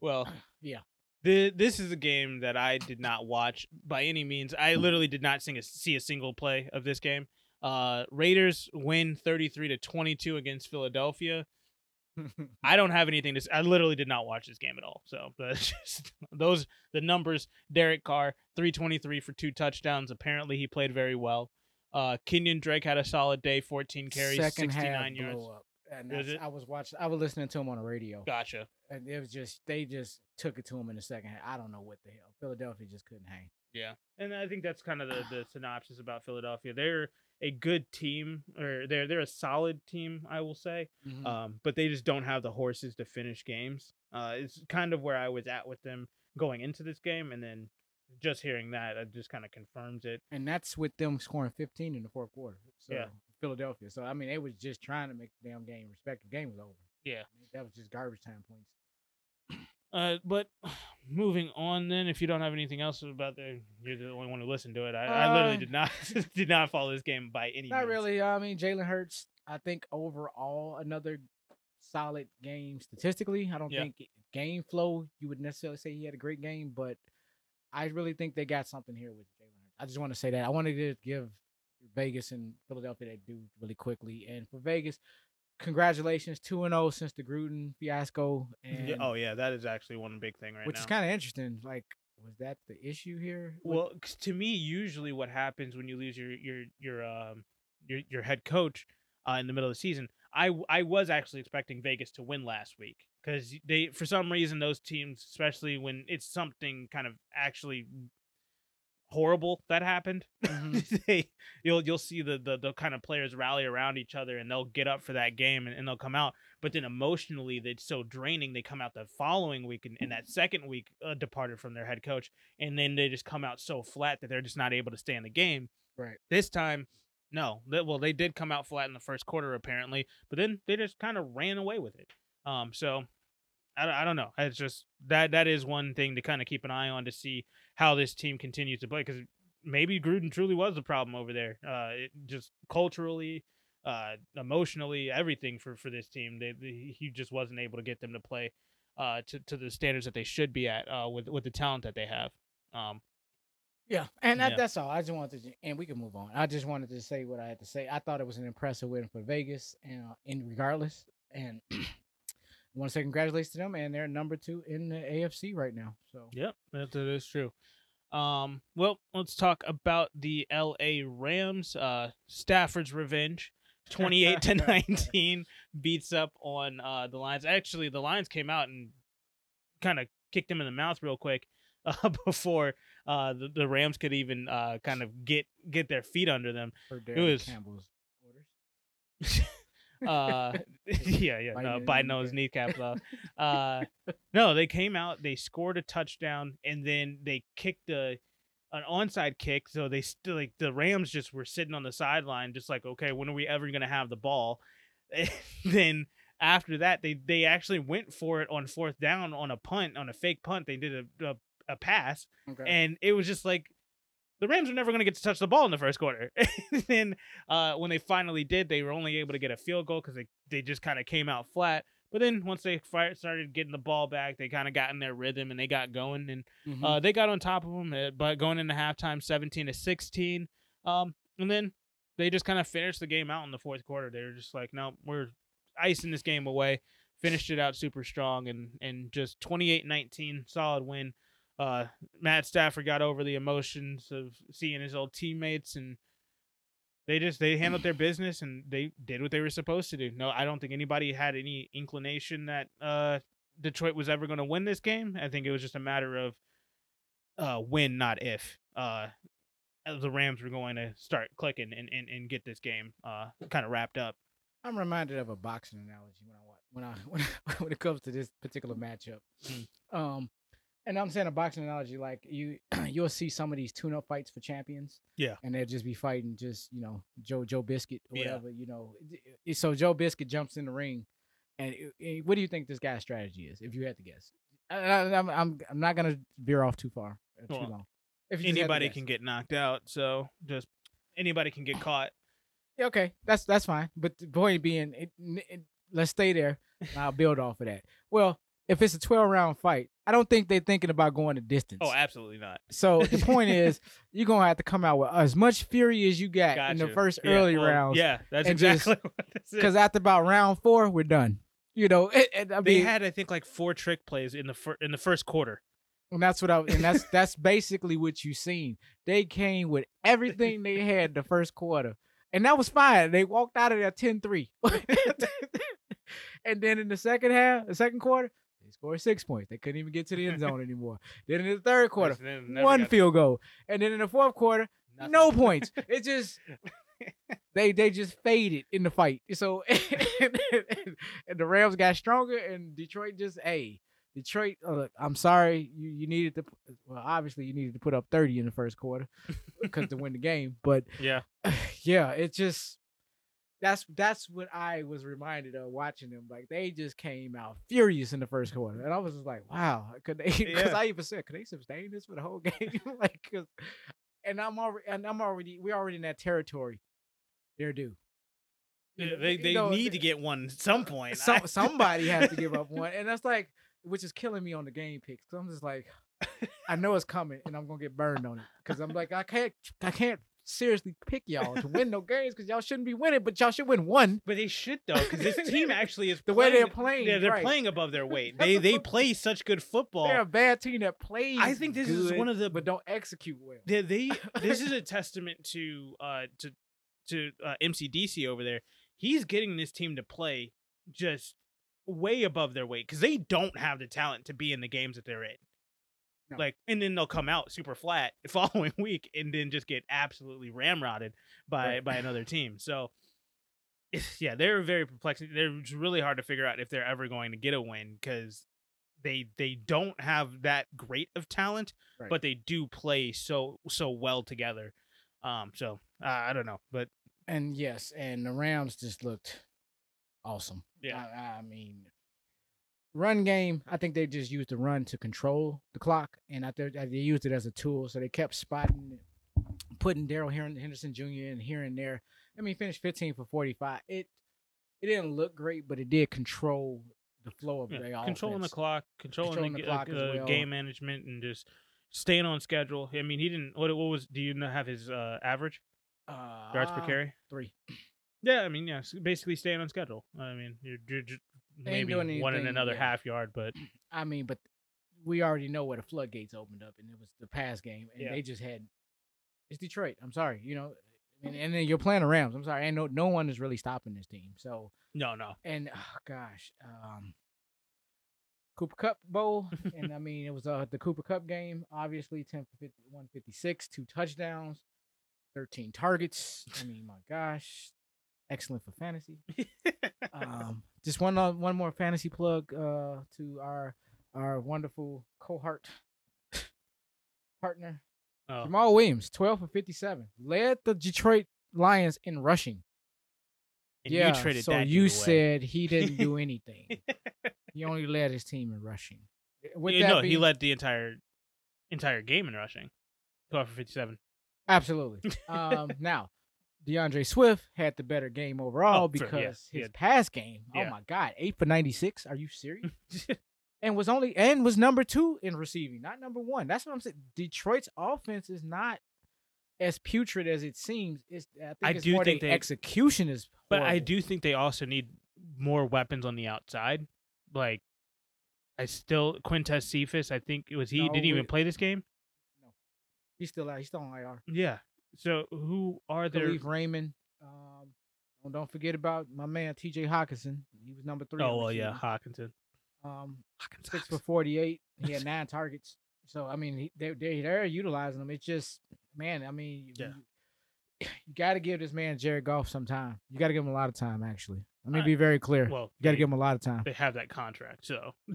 well, Yeah. The, this is a game that I did not watch by any means. I literally did not sing a, see a single play of this game. Uh, Raiders win 33 to 22 against Philadelphia. I don't have anything to. s- I literally did not watch this game at all. So just those the numbers. Derek Carr, three twenty three for two touchdowns. Apparently, he played very well. Uh, Kenyan Drake had a solid day, fourteen carries, Second sixty half yards. blow up. And Was that's- it? I was watching. I was listening to him on the radio, Gotcha. and it was just they just took it to him in the second half. I don't know what the hell. Philadelphia just couldn't hang. Yeah, and I think that's kind of the, the synopsis about Philadelphia. They're a good team, or they're they're a solid team, I will say. Mhm. Um, but they just don't have the horses to finish games. Uh, it's kind of where I was at with them going into this game, and then just hearing that, it just kind of confirms it. and that's with them scoring 15 in the fourth quarter. So Yeah. Philadelphia. So I mean, they was just trying to make the damn game respect. The game was over. Yeah. That was just garbage time points. Uh, but moving on, then, if you don't have anything else about the, you're the only one who listened to it. I, I literally Uh, did not did not follow this game by any. Not means. really. I mean, Jalen Hurts. I think overall another solid game statistically. I don't Yeah. think game flow you would necessarily say he had a great game, but I really think they got something here with Jalen Hurts. I just want to say that I wanted to give Vegas and Philadelphia they do really quickly, and for Vegas, congratulations two and zero since the Gruden fiasco, and Yeah, oh yeah, that is actually one big thing right which now. is kind of interesting. Like, was that the issue here? Well, 'cause to me, usually what happens when you lose your your your um your your head coach uh, in the middle of the season, I I was actually expecting Vegas to win last week because they for some reason those teams, especially when it's something kind of actually horrible that happened, Mhm. they you'll you'll see the, the the kind of players rally around each other and they'll get up for that game and, and they'll come out. But then emotionally, it's so draining. They come out the following week and, and that second week uh, departed from their head coach, and then they just come out so flat that they're just not able to stay in the game. Right. This time, no. They, well, they did come out flat in the first quarter apparently, but then they just kind of ran away with it. Um, so I, don't- I don't know. It's just that that is one thing to kind of keep an eye on to see how this team continues to play because maybe Gruden truly was the problem over there. Uh, it, just culturally, uh, emotionally, everything for for this team. They, they he just wasn't able to get them to play uh to, to the standards that they should be at uh with with the talent that they have. Um, Yeah, and that, Yeah. that's all. I just wanted to, and we can move on. I just wanted to say what I had to say. I thought it was an impressive win for Vegas, and uh, in regardless, and I want to say congratulations to them, and they're number two in the AFC right now. So Yep, that, that is true. Um, well, let's talk about the L.A. Rams. Uh, Stafford's revenge, twenty-eight to nineteen, beats up on uh the Lions. Actually, the Lions came out and kind of kicked them in the mouth real quick uh, before uh the, the Rams could even uh kind of get get their feet under them. Darren was- Campbell's orders. uh yeah yeah no, his biting those kneecap. kneecaps off uh no they came out they scored a touchdown and then they kicked a an onside kick so they still like the rams just were sitting on the sideline just like okay when are we ever gonna have the ball and then after that they they actually went for it on fourth down on a punt on a fake punt they did a a, a pass Okay. and it was just like the Rams were never going to get to touch the ball in the first quarter. and then uh, when they finally did, they were only able to get a field goal because they, they just kind of came out flat. But then once they fi- started getting the ball back, they kind of got in their rhythm and they got going and Mhm. uh, they got on top of them. uh, But going into halftime, seventeen to sixteen, um, and then they just kind of finished the game out in the fourth quarter. They were just like, no, we're icing this game away. finished it out super strong and and just 28-19 solid win. Uh, Matt Stafford got over the emotions of seeing his old teammates and they just they handled their business and they did what they were supposed to do. No, I don't think anybody had any inclination that uh Detroit was ever going to win this game. I think it was just a matter of uh when, not if. Uh the Rams were going to start clicking and, and, and get this game uh kind of wrapped up. I'm reminded of a boxing analogy when I when I when, I, when it comes to this particular matchup. Mm. Um, and I'm saying a boxing analogy like you you'll see some of these tune-up fights for champions. Yeah. and they'll just be fighting just you know Joe Joe Biscuit or Yeah. whatever you know. So Joe Biscuit jumps in the ring, and what do you think this guy's strategy is? If you had to guess, I, I, I'm I'm I'm not gonna veer off too far uh, too Well, long. If you just had to Anybody can get knocked out, so just anybody can get caught. Yeah, okay, that's that's fine. But the point being, it, it, let's stay there. and I'll build off of that. Well, if it's a 12 round fight, I don't think they're thinking about going the distance. Oh, absolutely not. so the point is, you're gonna have to come out with as much fury as you got in the first Yeah, early well, rounds. Yeah, that's and just- exactly what this is. Because after about round four, we're done. You know, and, and I they mean, had I think like four trick plays in the fir- in the first quarter. and that's what I and that's that's basically what you seen. They came with everything they had the first quarter. And that was fine. They walked out of there 10-3. and then in the second half, the second quarter, they scored six points. They couldn't even get to the end zone anymore. Then in the third quarter, one field goal. And then in the fourth quarter, nothing. no points. It just they they just faded in the fight. So and, the Rams got stronger, and Detroit just hey. Detroit, uh, look, I'm sorry, you, you needed to. Well, obviously, you needed to put up 30 in the first quarter because to win the game. But Yeah, yeah, it just that's that's what I was reminded of watching them. Like they just came out furious in the first quarter, and I was just like, wow, could they? Because Yeah. I even said, could they sustain this for the whole game? like, 'cause- and I'm already, and I'm already, we're already in that territory. They're due. You they they, you know, need to get one at some point. some, somebody has to give up one, and that's like, which is killing me on the game picks. i I'm just like, I know it's coming, and I'm gonna get burned on it because I'm like, I can't, I can't seriously pick y'all to win no games because y'all shouldn't be winning, but y'all should win one. But they should though, because this team actually is The way they're playing- playing, Yeah, they're right. playing above their weight. They they play such good football. They're a bad team that plays. I think this is one of the- but don't execute well. they, they this is a testament to uh to to uh, MCDC over there. He's getting this team to play just way above their weight because they don't have the talent to be in the games that they're in. No. Like, and then they'll come out super flat the following week and then just get absolutely ramrodded by Right. by another team. So, yeah, they're very perplexing. They're really hard to figure out if they're ever going to get a win because they they don't have that great of talent, Right. but they do play so so well together. Um, so uh, I don't know, but And yes, and the Rams just looked awesome. Yeah. I, I mean, run game. I think they just used the run to control the clock, and I think they used it as a tool. So they kept spotting, putting Darrell Henderson Jr. in here and there. I mean, finished 15 for 45. It it didn't look great, but it did control the flow of yeah, their controlling the clock, controlling, Controlling the, the uh, clock uh, well. game management, and just staying on schedule. I mean, he didn't. What what was? Do you know have his uh, average Uh, yards per carry? Three. Yeah, I mean, yeah, basically staying on schedule. I mean, you're, you're maybe one and another yeah. half yard, but I mean, but we already know where the floodgates opened up, and it was the pass game, and Yeah. they just had. It's Detroit. I'm sorry, you know, and, and then you're playing the Rams. I'm sorry, and no, no one is really stopping this team. So, no, no. and oh, gosh, um, Cooper Kupp Bowl, and I mean, it was uh, the Cooper Kupp game. Obviously, 10 for 50, 156, two touchdowns, 13 targets. I mean, my gosh, excellent for fantasy um, just one uh, one more fantasy plug uh, to our our wonderful cohort partner oh, Jamaal Williams, twelve for fifty seven, led the Detroit Lions in rushing. and yeah, you traded so you said he didn't do anything. he only led his team in rushing. With Yeah, that no, he led the entire entire game in rushing. Twelve for fifty-seven. Absolutely. Um, now, D'Andre Swift had the better game overall Oh, sure, yeah, because his had- pass game. Oh yeah. Oh my God, eight for ninety six. Are you serious? and was only and was number two in receiving, not number one. That's what I'm saying. Detroit's offense is not as putrid as it seems. It's I think I it's do more think the they- execution is. But I do think they also need more weapons on the outside like I still Quintez Cephus. I think it was he. No, did he even play this game? No. He's still out. He's still on IR. Yeah. So who are there? Kalif Raymond. Um, don't, don't forget about my man T.J. Hockenson. He was number three. Oh well, yeah. Hockenson. Um, Hawkins. six for forty-eight. He had nine targets. So I mean, he, they they they're utilizing him. It's just, man. I mean, Yeah. you, you got to give this man Jared Goff some time. You got to give him a lot of time. Actually, let me I- be very clear. Well, you got to give him a lot of time. they have that contract, so,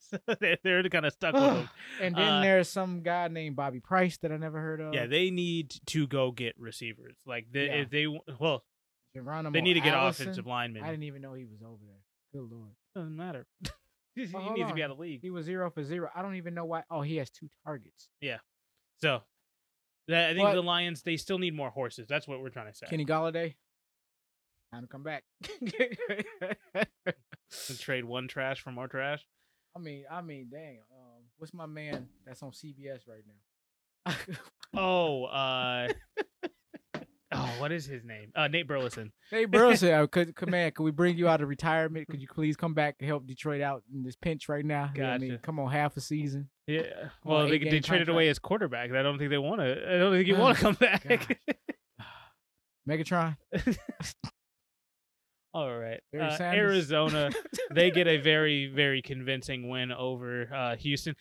so they're, they're kind of stuck with him. And then Uh, there's some guy named Bobby Price that I never heard of. Yeah, they need to go get receivers. Like they, Yeah. if they well, Geronimo they need to get Allison. offensive linemen. I didn't even know he was over there. Good lord. Doesn't matter. he Oh, needs hold to be out of the league. He was zero for zero. I don't even know why. Oh, he has two targets. Yeah, so, that, I think But- the Lions they still need more horses. That's what we're trying to say. Kenny Golladay. Time to come back. To trade one trash for more trash. I mean, I mean, dang. Um, what's my man that's on CBS right now? Oh, uh, oh, what is his name? Uh, Nate Burleson. Nate Burleson, uh, could, could man, could we bring you out of retirement? Could you please come back and help Detroit out in this pinch right now? You know I mean, Gotcha. come on, half a season. Yeah. Well, Well, they, they traded away his quarterback. I don't think they want to. I don't think he want to come back. Megatron. All right. Uh, Arizona, they get a very, very convincing win over uh, Houston.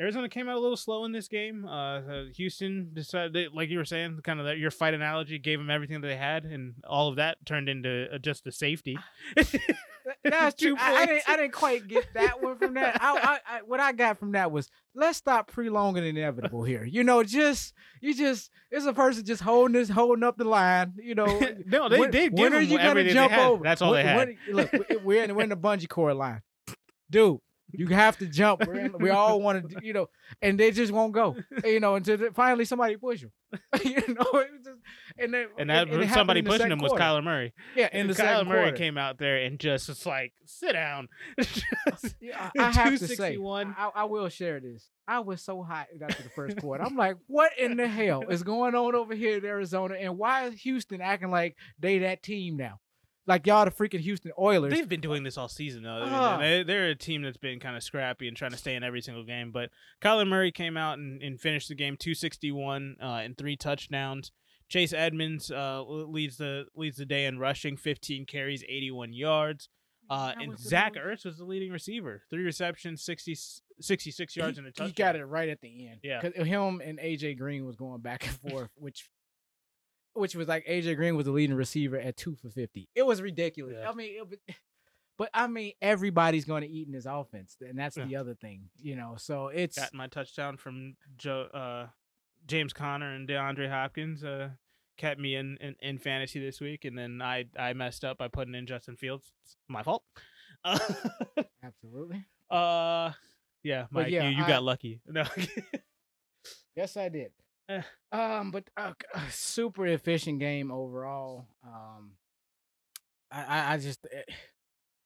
Arizona came out a little slow in this game. Uh, uh, Houston decided, they, like you were saying, kind of that your fight analogy gave them everything that they had, and all of that turned into uh, just a safety. That's Two true. I, I didn't. I didn't quite get that one from that. I, I, I, what I got from that was let's stop prolonging the inevitable here. You know, just you just it's a person just holding this, holding up the line. You know, no, they when, did when are you gonna jump over? That's all When- they had. when- look, we're in we're in the bungee cord line, dude. You have to jump. In, we all want to, you know, and they just won't go. You know, until they- finally somebody push them. you know, it was just, and then and that it happened somebody pushing him was. Kyler Murray. Yeah, in the Kyler Murray quarter. came out there and just was like, sit down. Yeah, I, I have to say, I, I will share this. I was so hot after the first quarter. I'm like, what in the hell is going on over here in Arizona? And why is Houston acting like they that team now? Like y'all the freaking Houston Oilers. They've been doing this all season though. I mean, Ah. they- They're a team that's been kind of scrappy and trying to stay in every single game. But Kyler Murray came out and, and finished the game 261 uh, and three touchdowns. Chase Edmonds uh, leads the leads the day in rushing, 15 carries, 81 yards. Uh, and Zach most- Ertz was the leading receiver, three receptions, 60, 66 yards he, and a touchdown. he got it right at the end. Yeah. 'Cause him and AJ Green was going back and forth, which which was like AJ Green was the leading receiver at two for fifty. It was ridiculous. Yeah. I mean, was- but I mean, everybody's going to eat in his offense, and that's Yeah. the other thing, you know. So it's Got my touchdown from Joe, uh, James Conner and DeAndre Hopkins. Uh, kept me in, in, in fantasy this week, and then I I messed up by putting in Justin Fields. It's my fault. Uh, absolutely. uh yeah, Mike, yeah, you, you I- got lucky. No, Yes, I did. Eh. Um, but uh, c- a super efficient game overall. Um, I, I, I just eh,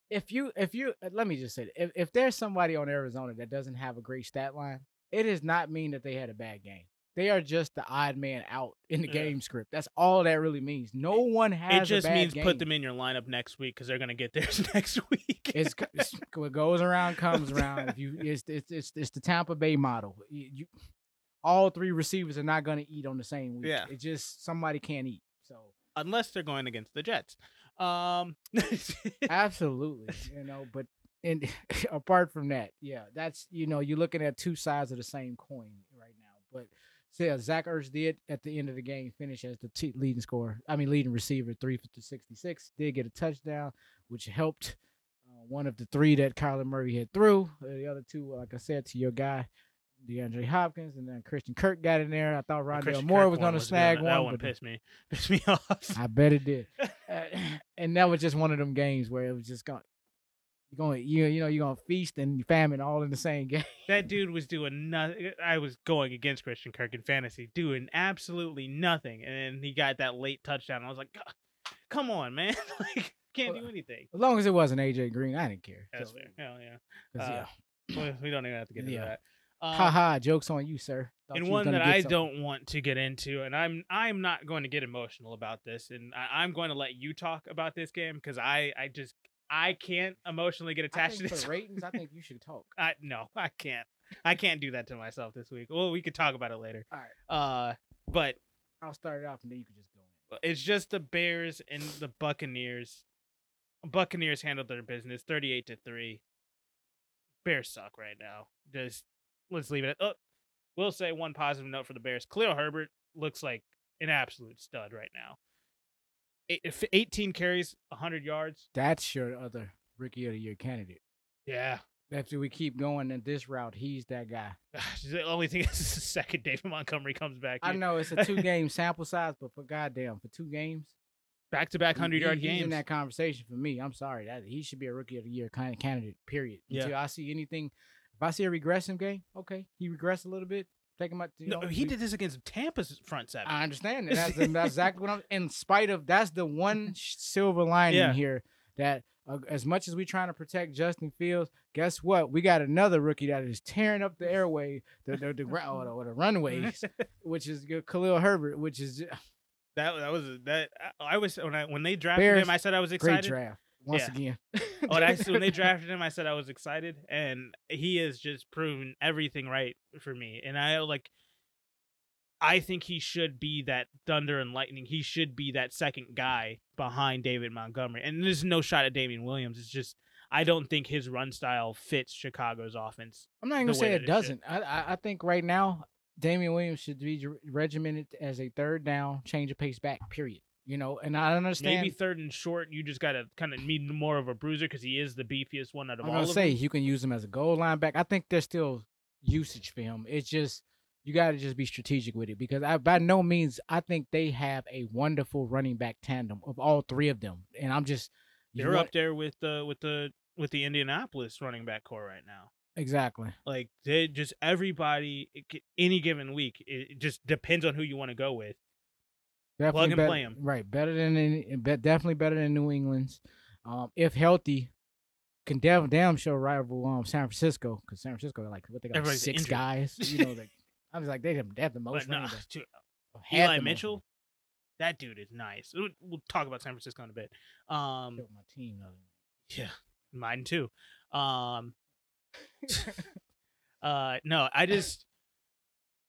if you if you uh, let me just say, if if there's somebody on Arizona that doesn't have a great stat line, it does not mean that they had a bad game. They are just the odd man out in the Yeah. game script. That's all that really means. No one has. it just a means game. put them in your lineup next week because they're gonna get theirs next week. It's, it's what goes around comes around. If you, it's it's it's, it's the Tampa Bay model. You, you, all three receivers are not going to eat on the same week. Yeah. It's just somebody can't eat. So unless they're going against the Jets. Um, absolutely, you know. But and apart from that, yeah, that's you know you're looking at two sides of the same coin right now. But so yeah, Zach Ertz did at the end of the game finish as the t- leading scorer. I mean, leading receiver, three for sixty six. Did get a touchdown, which helped. Uh, one of the three that Kyler Murray had threw. Uh, the other two, like I said, to your guy, DeAndre Hopkins, and then Christian Kirk got in there. I thought Rondale Christian Moore Kirk was going to snag That one, one pissed me, pissed me off. I bet it did. Uh, and that was just one of them games where it was just going. You're going, you you know, you're gonna feast and famine all in the same game. That dude was doing nothing. I was going against Christian Kirk in fantasy, doing absolutely nothing, and then he got that late touchdown. I was like, "Come on, man! like, can't do anything." As long as it wasn't AJ Green, I didn't care. That's So, fair. Hell yeah. Uh, yeah. We- we don't even have to get into Yeah. that. Um, Ha ha, jokes on you, sir. Thought and you one that I something. don't want to get into, and I'm I'm not going to get emotional about this, and I, I'm going to let you talk about this game because I I just I can't emotionally get attached to this. for ratings, I think you should talk. I no, I can't. I can't do that to myself this week. Well, we could talk about it later. All right, Uh, but I'll start it off and then you can just go in. it's just the Bears and the Buccaneers. Buccaneers handled their business, thirty-eight to three. Bears suck right now. Just let's leave it. At, oh, we'll say one positive note for the Bears. Khalil Herbert looks like an absolute stud right now. Eight- if 18 carries, 100 yards. That's your other rookie of the year candidate. Yeah. After we keep going in this route, he's that guy. The only thing is the second David Montgomery comes back. I know it's a two game sample size, but for goddamn, for two games, Back to back 100 yard games. in that conversation for me. I'm sorry that he should be a rookie of the year kind of candidate. Period. Yeah. Until I see anything, if I see a regressive game, okay, he regressed a little bit. Take him out. You no, know, he we- did this against Tampa's front seven. I understand that. That's, that's exactly what I'm. In spite of that's the one silver lining Yeah. here that uh, as much as we're trying to protect Justin Fields, guess what? We got another rookie that is tearing up the airway, the the, the, or the, or the runways, which is Khalil Herbert, which is that that was that. I was when I when they drafted Bears, him, I said I was excited. great draft once Yeah. again. Oh, when, I, when they drafted him, I said I was excited, and he has just proven everything right for me. And I like, I think he should be that thunder and lightning. He should be that second guy behind David Montgomery. And there's no shot at Damien Williams. It's just I don't think his run style fits Chicago's offense. I'm not even gonna say it it doesn't. I, I I think right now Damien Williams should be regimented as a third down, change of pace back. Period. You know, and I don't understand. Maybe third and short, you just gotta kind of need more of a bruiser because he is the beefiest one out of I'm all gonna of say them. you can use him as a goal line back. I think there's still usage for him. It's just you got to just be strategic with it because I by no means I think they have a wonderful running back tandem of all three of them, and I'm just They're up there with the with the with the Indianapolis running back core right now. exactly. Like they just everybody eh, any given week. It just depends on who you want to go with. Definitely and bet- play 'em. Right, better than any, definitely better than New England's. Um, if healthy, can damn damn sure rival um San Francisco because San Francisco like what they got Everybody's six injured. guys. You know, like I was like they have, they have the most But running dude, Eli the most Mitchell, that dude is nice. We'll, we'll talk about San Francisco in a bit. Um, Killed my team. night. yeah, mine too. Um, uh, no, I just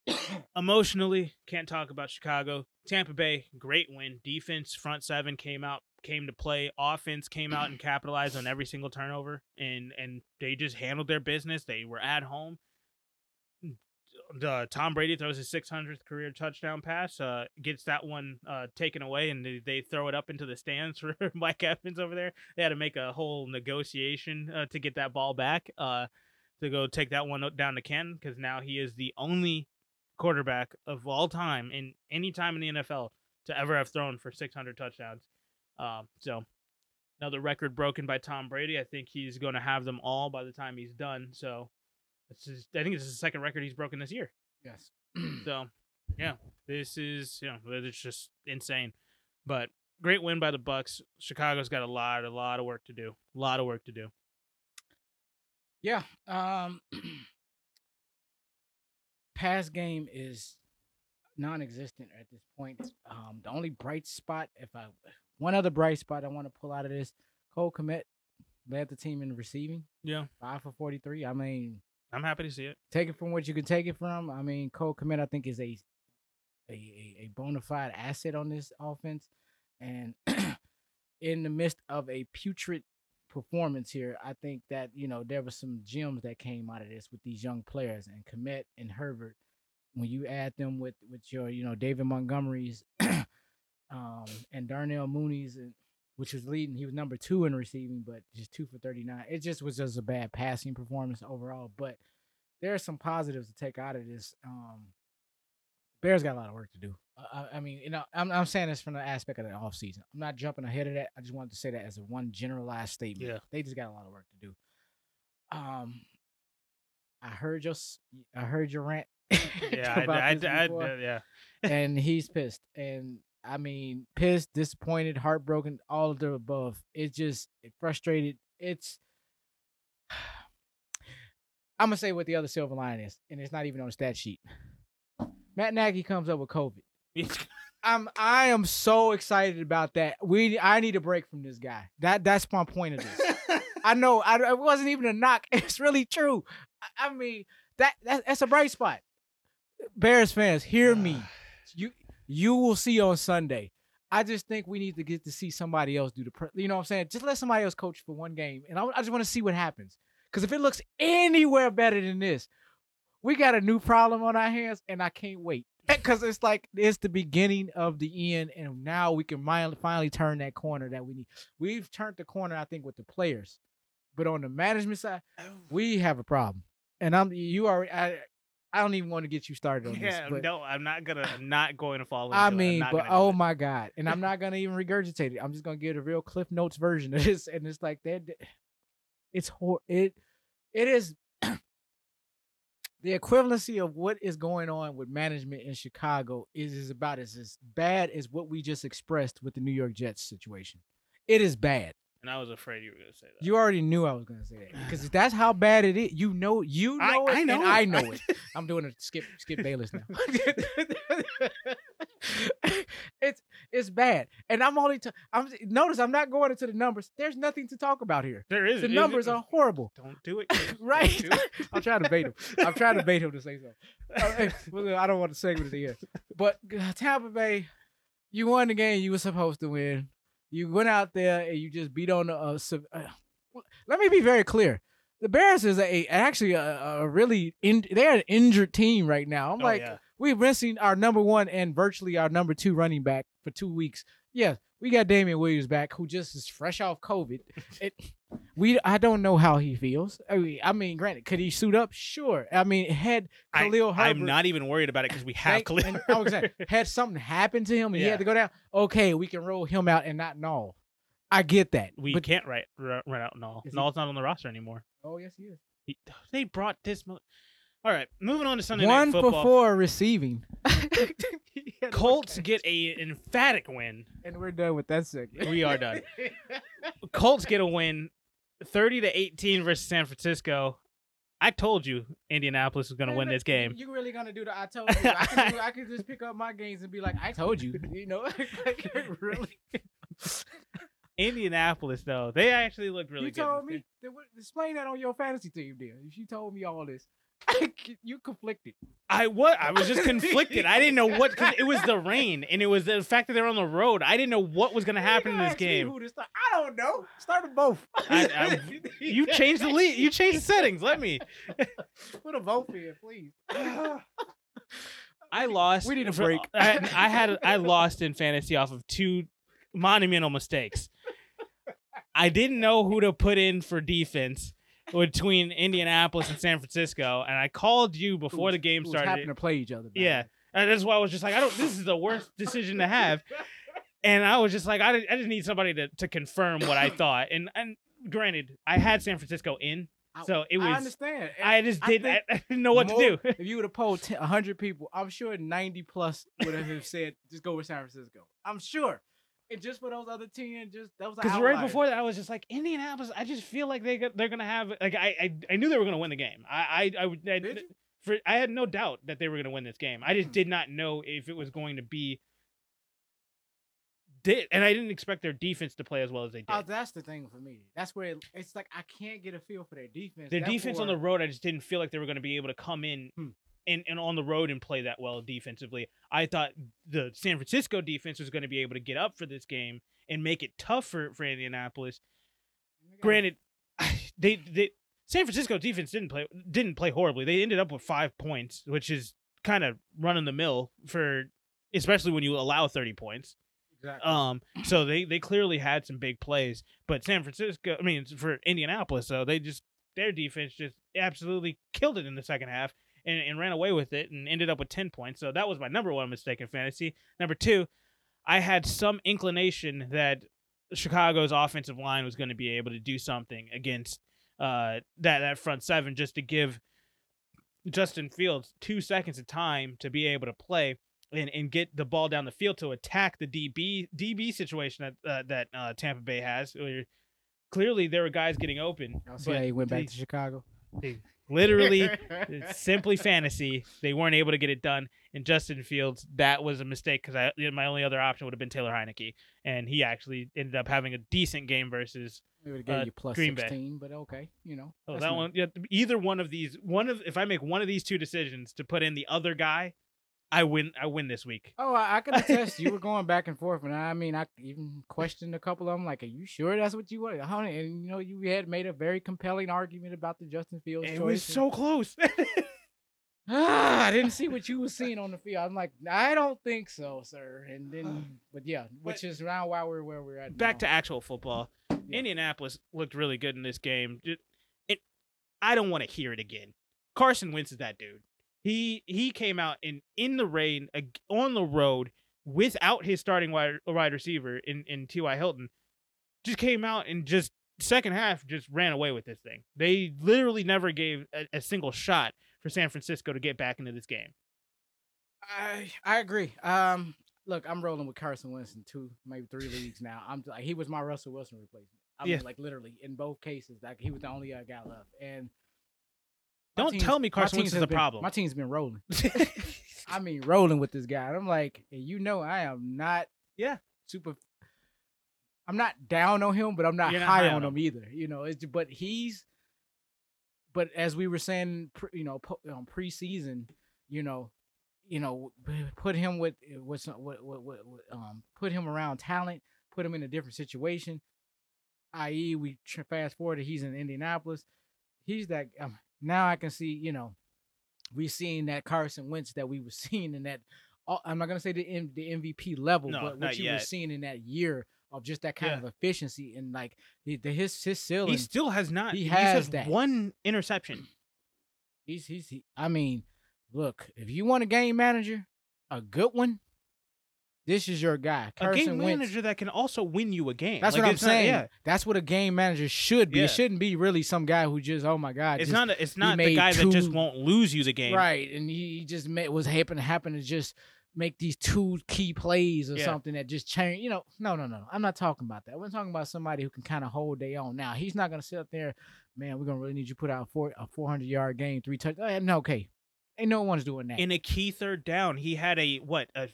emotionally can't talk about Chicago. Tampa Bay, great win. Defense, front seven came out, came to play. Offense came out and capitalized on every single turnover, and and they just handled their business. They were at home. The Tom Brady throws his 600th career touchdown pass, uh, gets that one uh, taken away, and they, they throw it up into the stands for Mike Evans over there. They had to make a whole negotiation uh, to get that ball back, uh, to go take that one down to Ken, because now he is the only quarterback of all time in any time in the NFL to ever have thrown for 600 touchdowns. Um, so another record broken by Tom Brady. I think he's going to have them all by the time he's done. So it's just, I think this is the second record he's broken this year. Yes. So yeah, this is you know it's just insane. But great win by the Bucks. Chicago's got a lot, a lot of work to do. A lot of work to do. Yeah. Um pass game is non-existent at this point. Um the only bright spot if I one other bright spot I want to pull out of this, Cole Kmet led the team in receiving, Yeah, 5 for 43. I mean, I'm happy to see it. take it from what you can take it from. I mean, Cole Kmet I think is a a, a, a bona fide asset on this offense and in the midst of a putrid performance here, I think that you know there were some gems that came out of this with these young players and Kmet and Herbert. When you add them with with your you know David Montgomery's um, and Darnell Mooney's, and which was leading, he was number two in receiving, but just two for thirty nine. It just was just a bad passing performance overall. But there are some positives to take out of this. Um, Bears got a lot of work to do. I, I mean, you know, I'm I'm saying this from the aspect of the offseason. I'm not jumping ahead of that. I just wanted to say that as a one generalized statement. Yeah. They just got a lot of work to do. Um, I heard your I heard your rant. Yeah, I, I, I, yeah. and he's pissed. And I mean, pissed, disappointed, heartbroken, all of the above. It's just it frustrated. It's I'm gonna say what the other silver line is, and it's not even on the stat sheet. Matt Nagy comes up with COVID. I'm I am so excited about that. We I need a break from this guy. That that's my point of this. I know. I, it wasn't even a knock. It's really true. I, I mean, that, that that's a bright spot. Bears fans, hear me. Ah. You you will see on Sunday. I just think we need to get to see somebody else do the. Pre- you know what I'm saying? Just let somebody else coach for one game, and I, I just want to see what happens. Because if it looks anywhere better than this, we got a new problem on our hands, and I can't wait. Because it's like it's the beginning of the end, and now we can finally, turn that corner that we need. We've turned the corner, I think, with the players, but on the management side, oh. we have a problem. And I'm you are I, I don't even want to get you started on this. Yeah, no, I'm not gonna. I'm not going to fall. I mean, but oh it. my god, and I'm not gonna even regurgitate it. I'm just gonna give a real Cliff Notes version of this, and it's like that. It's hor- it it is the equivalency of what is going on with management in Chicago is is about as as bad as what we just expressed with the New York Jets situation. It is bad. And I was afraid you were gonna say that. You already knew I was gonna say that because that's how bad it is. You know, you I- know it, I know and it. I know it. I'm doing a skip skip Bayless now. it's it's bad, and I'm only. T- I'm notice I'm not going into the numbers. There's nothing to talk about here. there is The numbers are horrible. Don't do it. Right? do it. I'm trying to bait him. I'm trying to bait him to say something. Uh, I don't want to segment the end. But uh, Tampa Bay, you won the game you were supposed to win. You went out there and you just beat on a. Civ- uh, let me be very clear. The Bears is a actually a, a really in, they're an injured team right now. I'm Oh, like yeah. we've missing our number one and virtually our number two running back for two weeks. Yeah, we got Damien Williams back, who just is fresh off COVID. It, we I don't know how he feels. I mean, I mean, granted, could he suit up? Sure. I mean, had I, Khalil Herbert, I'm not even worried about it because we have Thank- Khalil. and I was saying, had something happened to him and he had to go down. Okay, we can roll him out and not Nall. I get that. we but can't write run out Nall. Is he- not on the roster anymore. oh yes, he is. He, they brought this. Mo- All right, moving on to Sunday One night for football. four receiving. He had one Colts get a emphatic win. and we're done with that segment. We are done. Colts get a win, thirty to eighteen versus San Francisco. I told you Indianapolis was going to win this game. You really gonna do the I told you? I can, do, I can just pick up my games and be like, I told you. You know, like, really. Indianapolis, though, they actually looked really you good. in told me. game. Then what- Explain that on your fantasy team, then. If you told me all this, you conflicted. I what? I was just conflicted. I didn't know what because it was the rain and it was the fact that they were on the road. I didn't know what was going to happen in this game. Who to start. I don't know. Start them both. I- I- You changed the lead. You changed the settings. Let me. Put a vote in, please. I lost. We need a for- break. I, I had I lost in fantasy off of two monumental mistakes. I didn't know who to put in for defense between Indianapolis and San Francisco, and I called you before the game started. Happened to play each other. Yeah. And that's why I was just like, I don't. This is the worst decision to have. And I was just like, I, I just need somebody to, to confirm what I thought. And and granted, I had San Francisco in, so it was. I understand. I just didn't. I, I didn't know what more- to do. if you would have polled 10, 100 people, I'm sure 90 plus would have said, just go with San Francisco. I'm sure. And just for those other 10, just that was Because right before that, I was just like Indianapolis. I just feel like they they're gonna have like I, I I knew they were gonna win the game. I I I, would- I, for I had no doubt that they were gonna win this game. I just Hmm. did not know if it was going to be. Did and I didn't expect their defense to play as well as they did. Oh, that's the thing for me. That's where it, it's like I can't get a feel for their defense. Their defense on the road, I just didn't feel like they were going to be able to come in Hmm. And, and on the road and play that well defensively. I thought the San Francisco defense was going to be able to get up for this game and make it tough for, for Indianapolis. Granted, they they San Francisco defense didn't play didn't play horribly. They ended up with five points, which is kind of running the mill for especially when you allow thirty points. Exactly. Um, so they they clearly had some big plays, but San Francisco, I mean, for Indianapolis, so they just their defense just absolutely killed it in the second half and, and ran away with it and ended up with ten points. So that was my number one mistake in fantasy. Number two, I had some inclination that Chicago's offensive line was going to be able to do something against uh that that front seven just to give Justin Fields two seconds of time to be able to play and, and get the ball down the field to attack the DB DB situation that uh, that uh, Tampa Bay has. Clearly, there were guys getting open. Y'all see how he went back they- to Chicago? they- Literally, simply fantasy. They weren't able to get it done. And Justin Fields, that was a mistake because I my only other option would have been Taylor Heinicke, and he actually ended up having a decent game versus. We would have gave Uh, you plus Green Bay. but okay, you know. Oh, that not- one. Yeah, either one of these. One of if I make one of these two decisions to put in the other guy, I win. I win this week. Oh, I, I can attest. you were going back and forth, and I mean, I even questioned a couple of them. Like, are you sure that's what you want? Honey, and you know, you had made a very compelling argument about the Justin Fields It choice. was so close. Ah, I didn't see what you were seeing on the field. I'm like, I don't think so, sir. And then, but yeah, which is now why we're where we're at. Back now. to actual football. Yeah. Indianapolis looked really good in this game. It, it I don't want to hear it again. Carson Wentz is that dude. He he came out in in the rain on the road without his starting wide, wide receiver in in T.Y. Hilton. Just came out and just second half just ran away with this thing. They literally never gave a, a single shot for San Francisco to get back into this game. I I agree. Um, look, I'm rolling with Carson Wentz in two, maybe three leagues now. I'm like, he was my Russell Wilson replacement. I Yeah. like literally in both cases, like he was the only uh, guy left. And my Don't tell me Carson Wentz is been- problem. My team's been rolling. I mean, rolling with this guy. And I'm like, you know, I am not. Yeah. Super. I'm not down on him, but I'm not, not high, high on on him either. You know, it's but he's. But as we were saying, you know, um, preseason, you know, you know, put him with with, with, with, with, um, put him around talent, put him in a different situation. I.e., we fast forward, he's in Indianapolis. He's that. Um, now I can see, you know, we seen that Carson Wentz that we were seeing in that. uh, I'm not gonna say the M, the MVP level, No, but what you were seeing in that year of just that kind Yeah. of efficiency and like the, the his his ceiling. he still has not. he has had that. one interception. He's he's he, I mean, look, if you want a game manager, a good one, this is your guy. a Carson game Wentz. manager that can also win you a game. That's Like, what I'm it's not- saying. yeah, That's what a game manager should be. Yeah. It shouldn't be really some guy who just oh my god, it's just- not. It's not the guy that just won't lose you the game. right, and he just made, was happen to happen to just make these two key plays or Yeah. something that just change. You know, no, no, no. I'm not talking about that. We're talking about somebody who can kind of hold their own. Now he's not gonna sit up there, man. We're gonna really need you to put out four, a 400 yard game, three touch. Uh, no, okay, ain't no one's doing that. In a key third down, he had a what a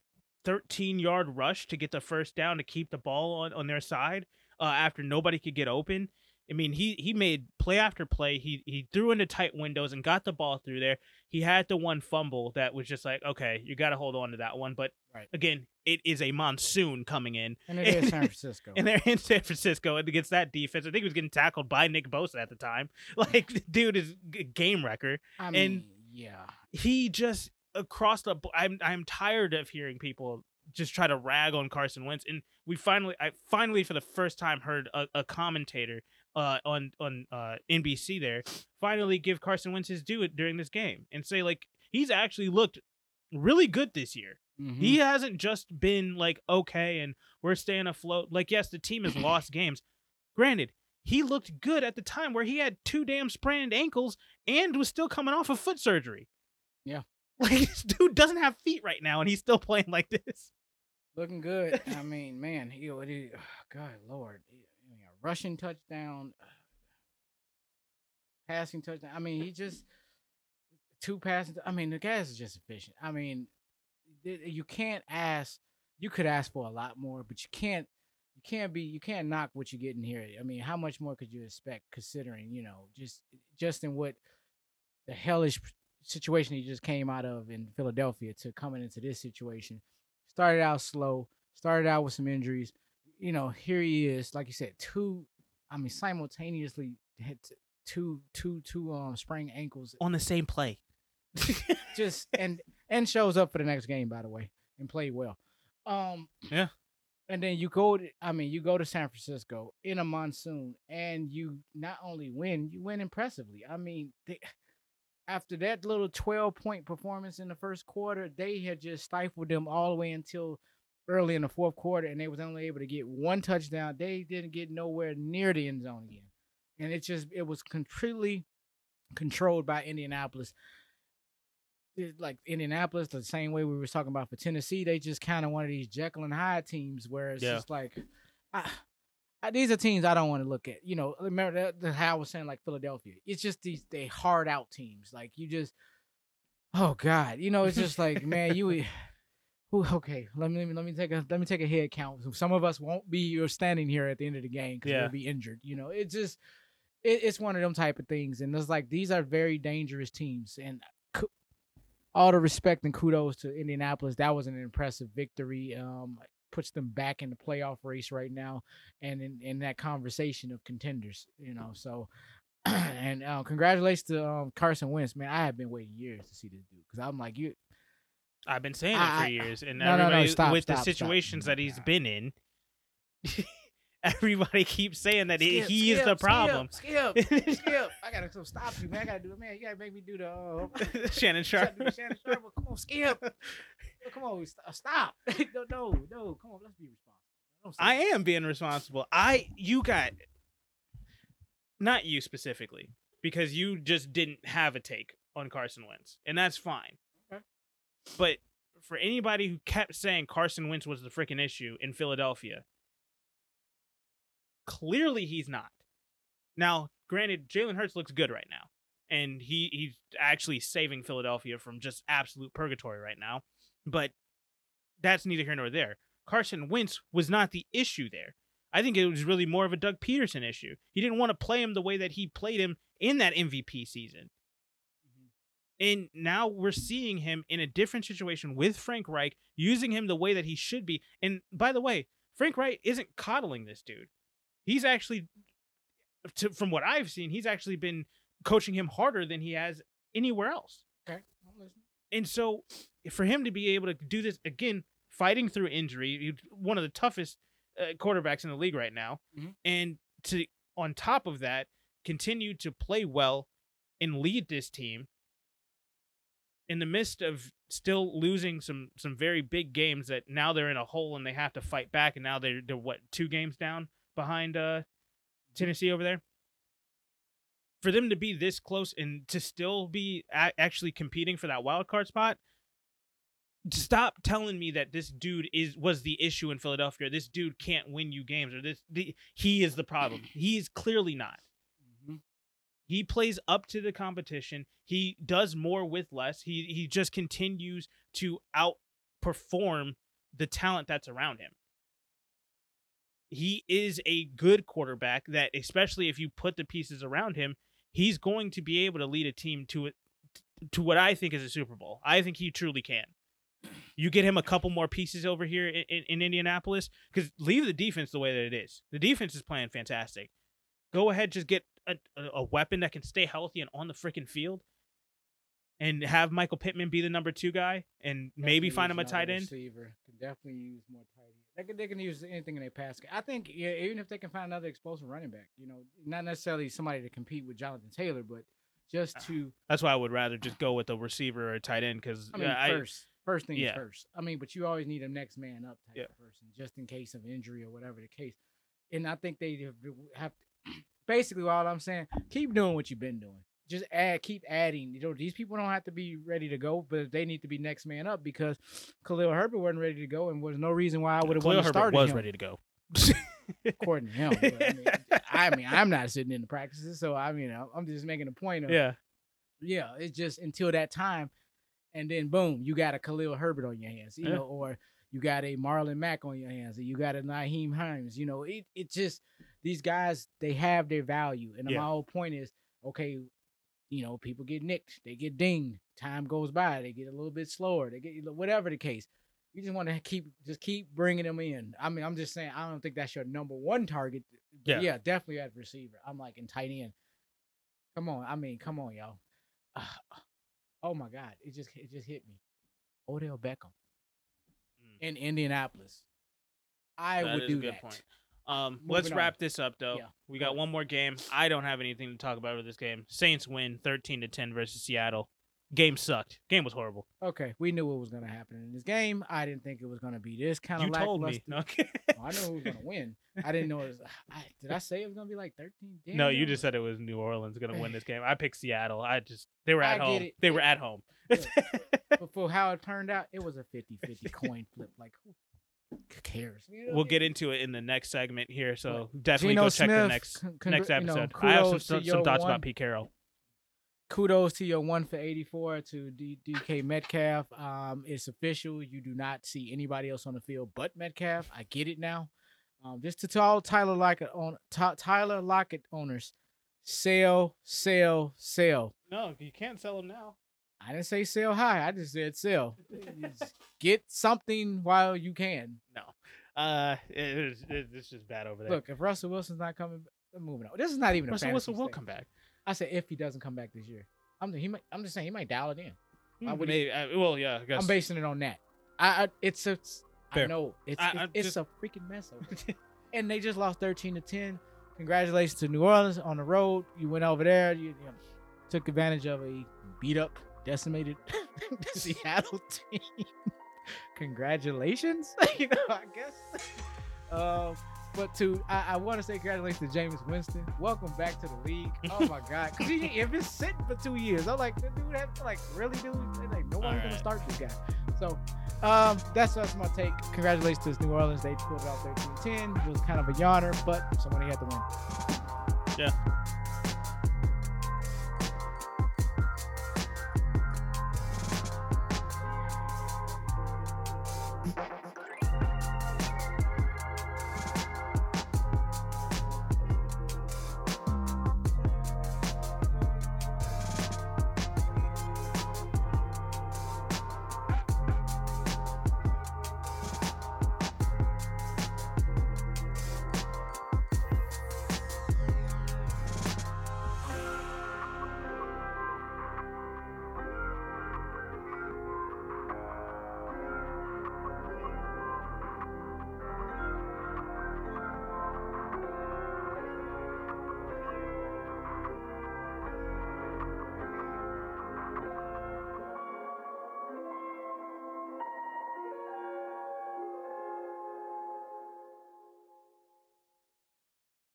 13 yard rush to get the first down to keep the ball on on their side uh, after nobody could get open. I mean, he he made play after play. He he threw into tight windows and got the ball through there. He had the one fumble that was just like, okay, you got to hold on to that one. But Right. again, it is a monsoon coming in, and it is San Francisco. and they're in San Francisco and against that defense. I think he was getting tackled by Nick Bosa at the time. Like, the dude is a game wrecker. I mean, and- yeah. He just across the. I'm I'm tired of hearing people just try to rag on Carson Wentz, and we finally, I finally for the first time heard a, a commentator uh on on uh NBC there finally give Carson Wentz his due during this game and say like he's actually looked really good this year. Mhm. He hasn't just been like okay and we're staying afloat. Like yes, the team has lost games. Granted, he looked good at the time where he had two damn sprained ankles and was still coming off of foot surgery. Yeah. Like this dude doesn't have feet right now and he's still playing like this. looking good. I mean, man, he, he God, Lord, he- mean, a rushing touchdown, passing touchdown. I mean, he just two passing. I mean, the guys is just efficient. I mean, th- you can't ask. You could ask for a lot more, but you can't. You can't be. You can't knock what you get in here. I mean, how much more could you expect, considering you know just just in what the hellish situation he just came out of in Philadelphia to coming into this situation started out slow, started out with some injuries. You know, here he is, like you said, two. I mean, simultaneously hit two, two, two um sprained ankles. On the same play. Just and and shows up for the next game, by the way, and played well. Um, Yeah. And then you go to, I mean, you go to San Francisco in a monsoon, and you not only win, you win impressively. I mean, they, after that little 12 point performance in the first quarter, they had just stifled them all the way until early in the fourth quarter, and they was only able to get one touchdown. They didn't get nowhere near the end zone again, and it just it was completely controlled by Indianapolis. It's like Indianapolis, the same way we were talking about for Tennessee, they just kind of one of these Jekyll and Hyde teams where it's Yeah. just like, I, uh, these are teams I don't want to look at. You know, remember the, how I was saying like Philadelphia. It's just these they hard out teams. Like you just, oh god, you know, it's just like man, you. Ooh, okay, let me let me take a let me take a head count. Some of us won't be standing here at the end of the game because Yeah. we'll be injured. You know, it's just it, it's one of them type of things, and it's like these are very dangerous teams. And all the respect and kudos to Indianapolis. That was an impressive victory. Um, puts them back in the playoff race right now, and in, in that conversation of contenders. You know, so and uh, congratulations to um, Carson Wentz. Man, I have been waiting years to see this dude because I'm like you. I've been saying it for I- years, and no, no, no, stop, with the stop, stop. situations that he's been in, everybody keeps saying that he- Skip, is the problem. Skip, skip, skip. I gotta so stop you, man. I gotta do it, man. You gotta make me do the uh, Shannon Sharpe. Shannon Shannon Sharpe. Come on, skip. Come on, stop. no, no, no. Come on, let's be responsible. I that. am being responsible. I you got not you specifically because you just didn't have a take on Carson Wentz, and that's fine. Okay. But for anybody who kept saying Carson Wentz was the freaking issue in Philadelphia, clearly he's not. Now, granted, Jalen Hurts looks good right now, and he he's actually saving Philadelphia from just absolute purgatory right now. But that's neither here nor there. Carson Wentz was not the issue there. I think it was really more of a Doug Pederson issue. He didn't want to play him the way that he played him in that MVP season. Mm-hmm. And now we're seeing him in a different situation with Frank Reich, using him the way that he should be. And by the way, Frank Reich isn't coddling this dude. He's actually, to, from what I've seen, he's actually been coaching him harder than he has anywhere else. Okay. And so for him to be able to do this again, fighting through injury, one of the toughest uh, quarterbacks in the league right now, Mhm. and to on top of that, continue to play well and lead this team in the midst of still losing some some very big games that now they're in a hole and they have to fight back and now they're they're what two games down behind uh Tennessee over there for them to be this close and to still be a- actually competing for that wild card spot stop telling me that this dude is was the issue in Philadelphia this dude can't win you games or this the, he is the problem he is clearly not Mhm. he plays up to the competition. He does more with less. He he just continues to outperform the talent that's around him. He is a good quarterback that especially if you put the pieces around him, he's going to be able to lead a team to it to what I think is a Super Bowl. I think he truly can. You get him a couple more pieces over here in, in, in Indianapolis because leave the defense the way that it is. The defense is playing fantastic. Go ahead, just get a, a, weapon that can stay healthy and on the freaking field, and have Michael Pittman be the number two guy, and maybe find him a tight end. Receiver. Can definitely use more tight end. They can, they can use anything in their pass. I think yeah, even if they can find another explosive running back, you know, not necessarily somebody to compete with Jonathan Taylor, but just Ah, to That's why I would rather just go with a receiver or a tight end because I mean, I, first, first things yeah. first. I mean, but you always need a next man up type Yeah. of person, just in case of injury or whatever the case. And I think they have, have basically all I'm saying. Keep doing what you've been doing. Just add, keep adding. You know, these people don't have to be ready to go, but they need to be next man up because Khalil Herbert wasn't ready to go, and was no reason why I would have wanted to Herbert start was him, ready to go. according to him. But, I, mean, I mean, I'm not sitting in the practices, so I mean, I'm just making a point of yeah, yeah, it's just until that time, and then boom, you got a Khalil Herbert on your hands, you Yeah. know, or you got a Marlon Mack on your hands, or you got a Nyheim Hines. You know, it it just these guys they have their value, and Yeah. my whole point is okay. You know, people get nicked, they get dinged. Time goes by, they get a little bit slower. They get whatever the case. You just want to keep just keep bringing them in. I mean, I'm just saying, I don't think that's your number one target. Yeah. yeah, definitely at receiver. I'm like in tight end. Come on, I mean, come on, y'all. oh my God, it just it just hit me. Odell Beckham Mm. in Indianapolis. I That would do a good that. point. Um, let's wrap on. this up though. Yeah. We got one more game. I don't have anything to talk about with this game. Saints win 13 to 10 versus Seattle. Game sucked. Game was horrible. Okay, we knew what was gonna happen in this game. I didn't think it was gonna be this kind of you told me. Okay. Oh, I knew who was gonna win. I didn't know it was. I, did I say it was gonna be like thirteen? Damn, no, you just said it was New Orleans going to win this game. I picked Seattle. I just they were at get home. it. They were at home. But for how it turned out, it was a 50-50 coin flip. Like, Who cares? We'll get into it in the next segment here. So But definitely Geno go check the next con- congr- next you know, episode. I have some, some, your some thoughts one- about Pete Carroll. kudos to your one for 84 to D- DK Metcalf. Um, it's official. You do not see anybody else on the field but Metcalf. I get it now. Um, just to, to all Tyler Lockett on Ty- Tyler Lockett owners, sell, sell, sell. No, you can't sell him now. I didn't say sell high. I just said sell. Just get something while you can. No. Uh, it, is- it, it's just bad over there. Look, if Russell Wilson's not coming, I'm moving on. This is not even a Russell fantasy Wilson will state. come back. I said if he doesn't come back this year. I'm he might, I'm just saying he might dial it in. Why would he- Maybe, uh, well, yeah, I guess. I'm basing it on that. I, I it's a I Fair. know it's I- it's, it's just- a freaking mess over there. and they just lost 13 to 10. Congratulations to New Orleans on the road. You went over there. You, you know, took advantage of a beat up, decimated Seattle team. Congratulations, you know. I guess. Uh, but to I, I want to say congratulations to Jameis Winston. Welcome back to the league. Oh my God, because he he been sitting for two years. I'm like, dude, have, like really, dude? Like no one's gonna start this guy. So um, that's that's my take. Congratulations to New Orleans. They pulled it out 13-10. It was kind of a yawner, but somebody had to win.